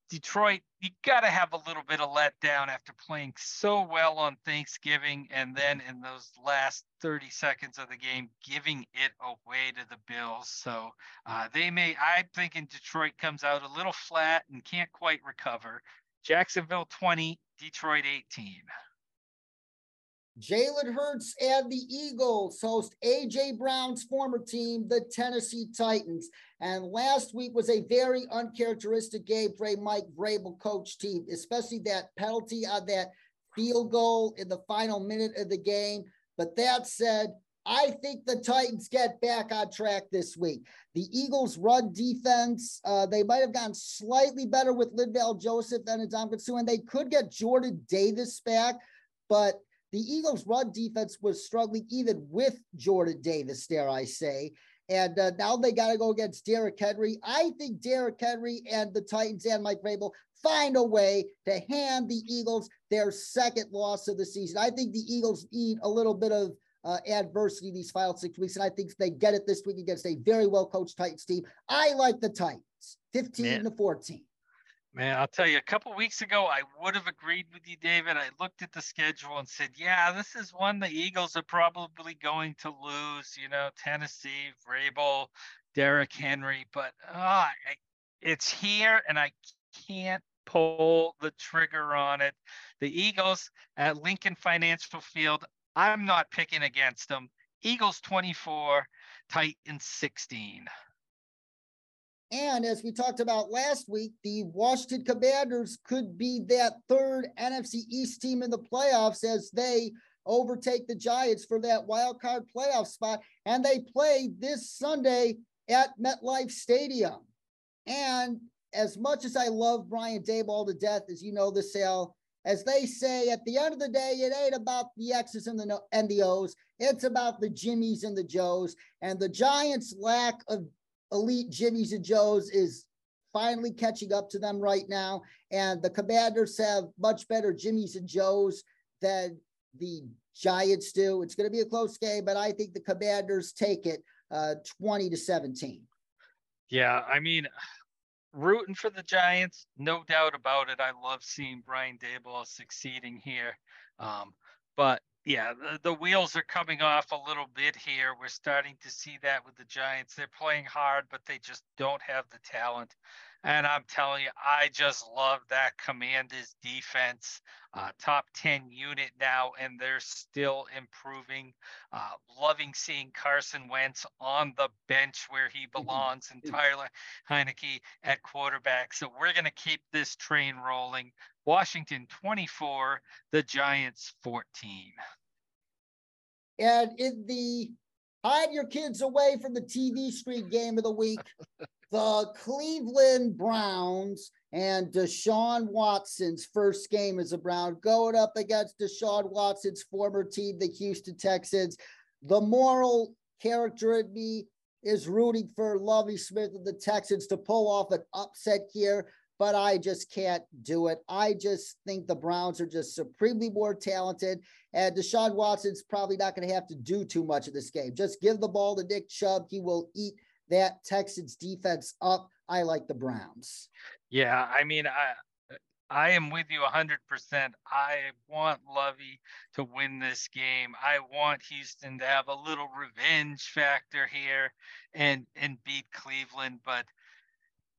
Detroit, you got to have a little bit of letdown after playing so well on Thanksgiving and then in those last 30 seconds of the game, giving it away to the Bills. So uh, they may, I'm thinking Detroit comes out a little flat and can't quite recover. Jacksonville 20, Detroit 18. Jalen Hurts and the Eagles host AJ Brown's former team, the Tennessee Titans. And last week was a very uncharacteristic game for a Mike Vrabel coach team, especially that penalty on that field goal in the final minute of the game. But that said, I think the Titans get back on track this week. The Eagles' run defense, uh, they might have gotten slightly better with Linval Joseph than Ndamukong Suh, and they could get Jordan Davis back, but the Eagles' run defense was struggling even with Jordan Davis, dare I say. And uh, now they got to go against Derrick Henry. I think Derrick Henry and the Titans and Mike Vrabel find a way to hand the Eagles their second loss of the season. I think the Eagles need a little bit of uh, adversity these final six weeks, and I think they get it this week against a very well coached Titans team. I like the Titans, 15 Man. to 14. Man, I'll tell you, a couple weeks ago, I would have agreed with you, David. I looked at the schedule and said, yeah, this is one the Eagles are probably going to lose. You know, Tennessee, Vrabel, Derrick Henry, but uh, it's here, and I can't pull the trigger on it. The Eagles at Lincoln Financial Field, I'm not picking against them. Eagles 24, Titans 16. And as we talked about last week, the Washington Commanders could be that third NFC East team in the playoffs as they overtake the Giants for that wild card playoff spot. And they play this Sunday at MetLife Stadium. And as much as I love Brian Daboll to death, as you know, the sale, as they say, at the end of the day, it ain't about the X's and the, and the O's. It's about the Jimmies and the Joes. And the Giants' lack of elite Jimmies and Joes is finally catching up to them right now. And the Commanders have much better Jimmies and Joes than the Giants do. It's going to be a close game, but I think the Commanders take it uh, 20 to 17. Yeah, I mean, rooting for the Giants, no doubt about it. I love seeing Brian Daboll succeeding here. Um, but yeah, the, the, wheels are coming off a little bit here. We're starting to see that with the Giants. They're playing hard, but they just don't have the talent. And I'm telling you, I just love that Commanders defense, uh, top 10 unit now, and they're still improving. Uh, loving seeing Carson Wentz on the bench where he mm-hmm. belongs and. Tyler Heinicke at quarterback. So we're going to keep this train rolling. Washington 24, the Giants 14. And in the hide your kids away from the TV screen game of the week, [LAUGHS] the Cleveland Browns and Deshaun Watson's first game as a Brown going up against Deshaun Watson's former team, the Houston Texans. The moral character in me is rooting for Lovie Smith and the Texans to pull off an upset here, but I just can't do it. I just think the Browns are just supremely more talented, and Deshaun Watson's probably not going to have to do too much of this game. Just give the ball to Nick Chubb. He will eat that Texans defense up. I like the Browns. Yeah, I mean, I I am with you 100%. I want Lovie to win this game. I want Houston to have a little revenge factor here and and beat Cleveland, but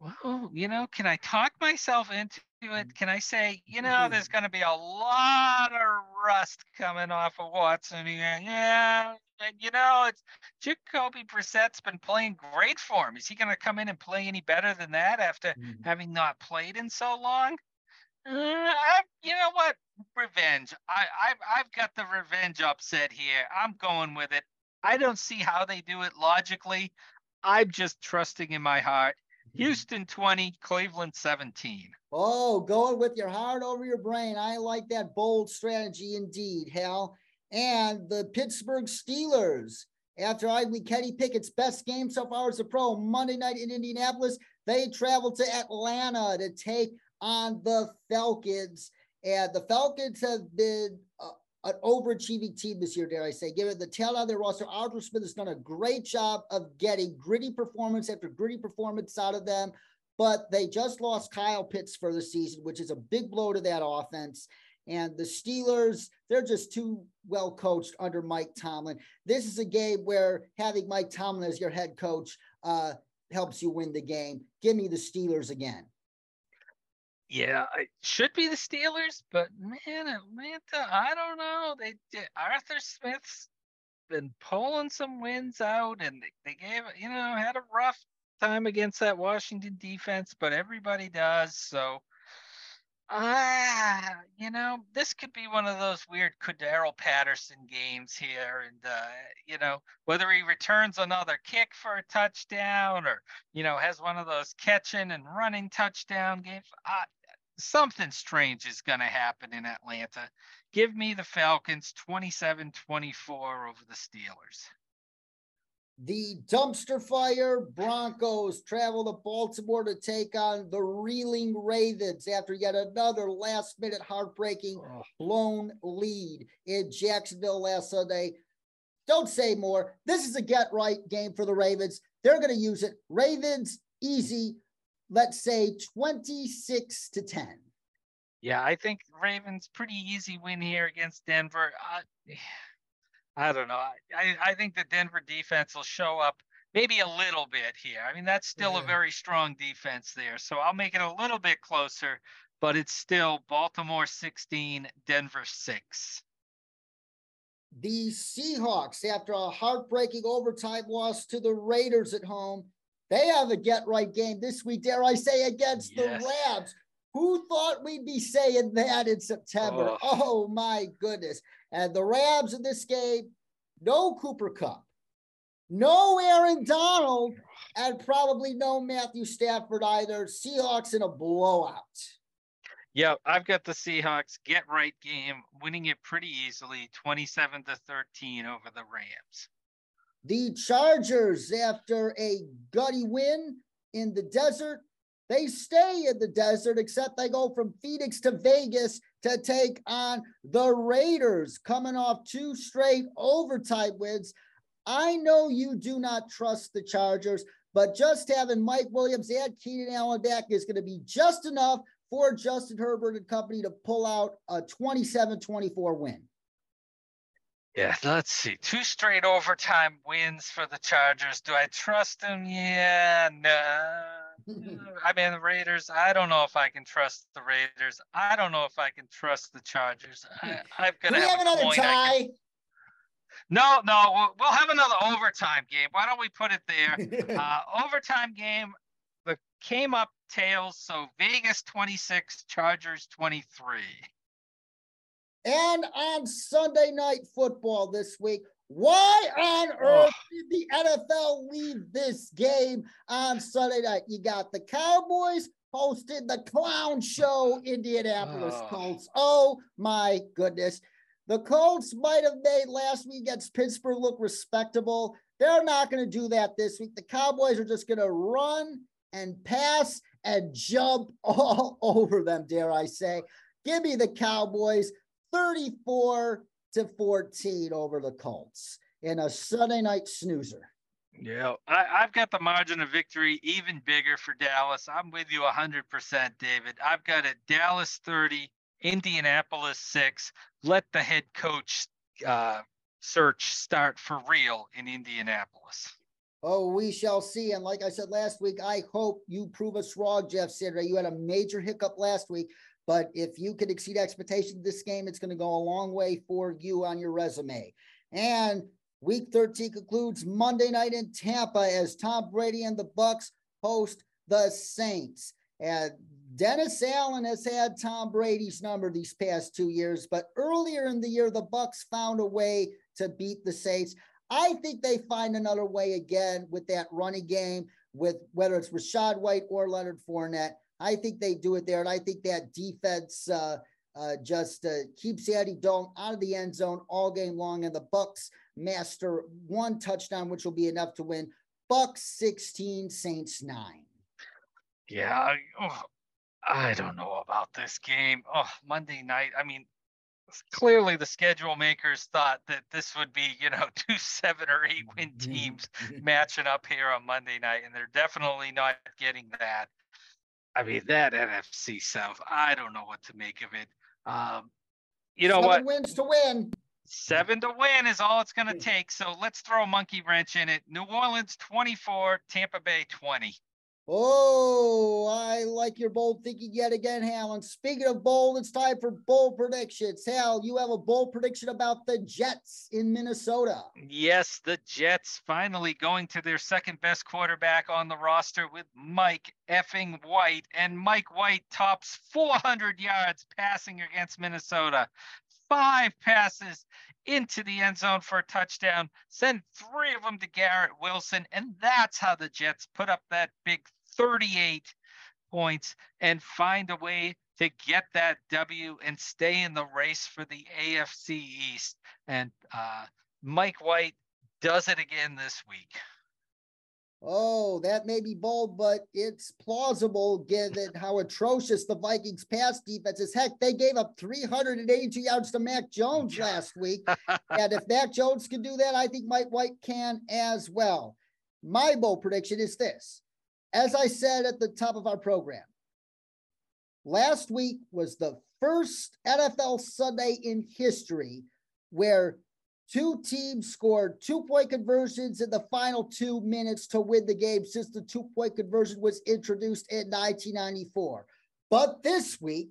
well, you know, can I talk myself into it? Can I say, you know, there's going to be a lot of rust coming off of Watson here. Yeah, and you know, it's Jacoby Brissett's been playing great for him. Is he going to come in and play any better than that after mm-hmm. having not played in so long? Uh, I, you know what? Revenge. I, I've, I've got the revenge upset here. I'm going with it. I don't see how they do it logically. I'm just trusting in my heart. Houston 20, Cleveland 17. Oh, going with your heart over your brain. I like that bold strategy indeed, Hal and the Pittsburgh Steelers. After I arguably Kenny Pickett's best game so far as a pro Monday night in Indianapolis, they travel to Atlanta to take on the Falcons. And the Falcons have been uh, an overachieving team this year, dare I say. Given the tail of their roster, Arthur Smith has done a great job of getting gritty performance after gritty performance out of them. But they just lost Kyle Pitts for the season, which is a big blow to that offense. And the Steelers, they're just too well coached under Mike Tomlin. This is a game where having Mike Tomlin as your head coach uh, helps you win the game. Give me the Steelers again. Yeah, it should be the Steelers, but man, Atlanta, I don't know. They Arthur Smith's been pulling some wins out, and they, they gave you know had a rough time against that Washington defense, but everybody does. So Ah, you know, this could be one of those weird Cordarrelle Patterson games here, and uh, you know, whether he returns another kick for a touchdown or you know has one of those catching and running touchdown games. Uh, something strange is going to happen in Atlanta. Give me the Falcons 27-24 over the Steelers. The dumpster fire Broncos travel to Baltimore to take on the reeling Ravens after yet another last minute heartbreaking blown lead in Jacksonville last Sunday. Don't say more. This is a get right game for the Ravens. They're going to use it. Ravens easy, let's say 26 to 10. Yeah, I think Ravens pretty easy win here against Denver. Uh, [SIGHS] I don't know. I, I think the Denver defense will show up maybe a little bit here. I mean, that's still yeah. a very strong defense there. So I'll make it a little bit closer, but it's still Baltimore 16, Denver 6. The Seahawks, after a heartbreaking overtime loss to the Raiders at home, they have a get right game this week, dare I say, against yes. the Rams. Who thought we'd be saying that in September? Oh. oh, my goodness. And the Rams in this game, no Cooper Kupp, no Aaron Donald, and probably no Matthew Stafford either. Seahawks in a blowout. Yeah, I've got the Seahawks get right game, winning it pretty easily, 27 to 13 over the Rams. The Chargers, after a gutty win in the desert, they stay in the desert, except they go from Phoenix to Vegas to take on the Raiders, coming off two straight overtime wins. I know you do not trust the Chargers, but just having Mike Williams and Keenan Allen back is going to be just enough for Justin Herbert and company to pull out a 27 24 win. Yeah, let's see. Two straight overtime wins for the Chargers. Do I trust them? Yeah, no. [LAUGHS] I mean, the Raiders, I don't know if I can trust the Raiders. I don't know if I can trust the Chargers. I, have got to have, have another tie. Can... No, no, we'll, we'll, have another overtime game. Why don't we put it there? [LAUGHS] uh, overtime game, the came up tails. So Vegas 26, Chargers 23. And on Sunday night football this week, why on oh. earth did the NFL leave this game on Sunday night? You got the Cowboys hosted the clown show, Indianapolis oh. Colts. Oh my goodness. The Colts might have made last week against Pittsburgh look respectable. They're not going to do that this week. The Cowboys are just going to run and pass and jump [LAUGHS] all over them, dare I say. Give me the Cowboys 34 to 14 over the Colts in a Sunday night snoozer. Yeah, I, have got the margin of victory even bigger for Dallas. I'm with you 100%, David. I've got it Dallas 30, Indianapolis 6. Let the head coach uh, search start for real in Indianapolis. Oh, we shall see. And like I said last week, I hope you prove us wrong, Jeff Saturday. You had a major hiccup last week, but if you could exceed expectations this game, it's going to go a long way for you on your resume. And week 13 concludes Monday night in Tampa as Tom Brady and the Bucs host the Saints. And Dennis Allen has had Tom Brady's number these past two years, but earlier in the year, the Bucs found a way to beat the Saints. I think they find another way again with that running game, with whether it's Rachaad White or Leonard Fournette. I think they do it there, and I think that defense uh, uh, just uh, keeps Andy Dalton out of the end zone all game long, and the Bucs master one touchdown, which will be enough to win. Bucs sixteen, Saints nine. Yeah, oh, I don't know about this game. Oh, Monday night. I mean, clearly the schedule makers thought that this would be, you know, [LAUGHS] two seven or eight win mm-hmm. teams matching up here on Monday night, and they're definitely not getting that. I mean, that NFC South, I don't know what to make of it. Um, you know Seven what? wins to win. Seven to win is all it's going to take. So let's throw a monkey wrench in it. New Orleans 24, Tampa Bay 20. Oh, I like your bold thinking yet again, Hal. And speaking of bold, it's time for bold predictions. Hal, you have a bold prediction about the Jets in Minnesota. Yes, the Jets finally going to their second best quarterback on the roster with Mike effing White. And Mike White tops 400 yards passing against Minnesota. Five passes into the end zone for a touchdown, send three of them to Garrett Wilson. And that's how the Jets put up that big 38 points and find a way to get that W and stay in the race for the AFC East. And uh, Mike White does it again this week. Oh, that may be bold, but it's plausible given how atrocious the Vikings pass defense is. Heck, they gave up 382 yards to Mac Jones last week. [LAUGHS] and if Mac Jones can do that, I think Mike White can as well. My bold prediction is this as I said at the top of our program, last week was the first NFL Sunday in history where two teams scored two point conversions in the final two minutes to win the game since the two point conversion was introduced in 1994. But this week,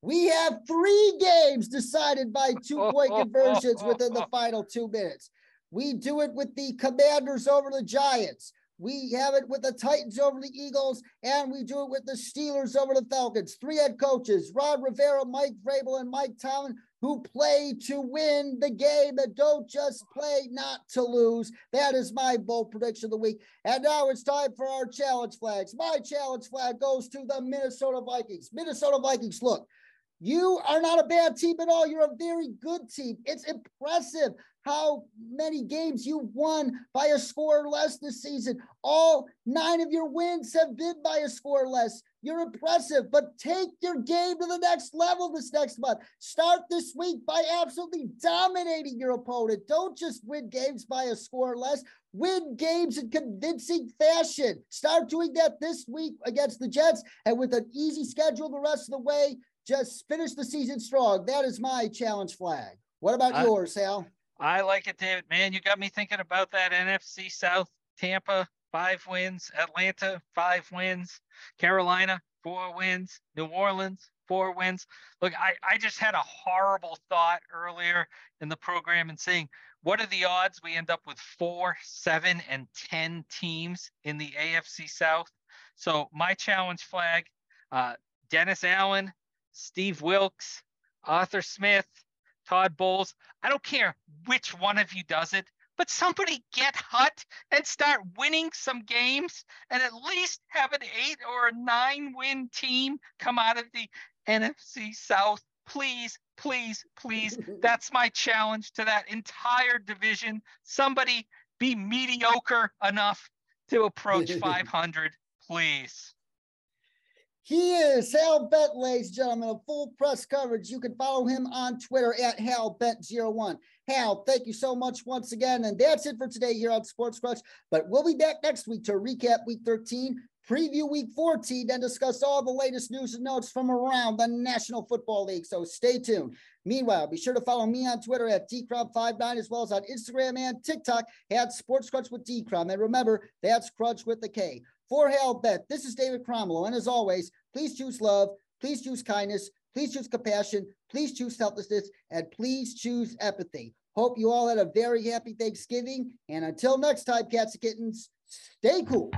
we have three games decided by two point [LAUGHS] conversions within the final two minutes. We do it with the Commanders over the Giants. We have it with the Titans over the Eagles, and we do it with the Steelers over the Falcons. Three head coaches, Ron Rivera, Mike Vrabel, and Mike Tomlin, who play to win the game and don't just play not to lose. That is my bold prediction of the week. And now it's time for our challenge flags. My challenge flag goes to the Minnesota Vikings. Minnesota Vikings, look, you are not a bad team at all. You're a very good team. It's impressive how many games you've won by a score less this season. All nine of your wins have been by a score less. You're impressive, but take your game to the next level this next month. Start this week by absolutely dominating your opponent. Don't just win games by a score less. Win games in convincing fashion. Start doing that this week against the Jets and with an easy schedule the rest of the way. Just finish the season strong. That is my challenge flag. What about I, yours, Sal? I like it, David. Man, you got me thinking about that NFC South. Tampa, five wins. Atlanta, five wins. Carolina, four wins. New Orleans, four wins. Look, I, I just had a horrible thought earlier in the program and saying, what are the odds we end up with four, seven, and 10 teams in the AFC South? So my challenge flag, uh, Dennis Allen, Steve Wilks, Arthur Smith, Todd Bowles. I don't care which one of you does it, but somebody get hot and start winning some games and at least have an eight or a nine win team come out of the NFC South. Please, please, please. [LAUGHS] That's my challenge to that entire division. Somebody be mediocre enough to approach [LAUGHS] 500, please. He is Hal Bent, ladies and gentlemen, of full press coverage. You can follow him on Twitter at HalBent01. Hal, thank you so much once again. And that's it for today here on Sports Crunch. But we'll be back next week to recap week 13, preview week 14, and discuss all the latest news and notes from around the National Football League. So stay tuned. Meanwhile, be sure to follow me on Twitter at dcrom59 as well as on Instagram and TikTok at Sports Crunch with Dcrom. And remember, that's Crunch with the K. For Hal Bent, this is David Cromwell. And as always, please choose love, please choose kindness, please choose compassion, please choose selflessness, and please choose empathy. Hope you all had a very happy Thanksgiving. And until next time, cats and kittens, stay cool.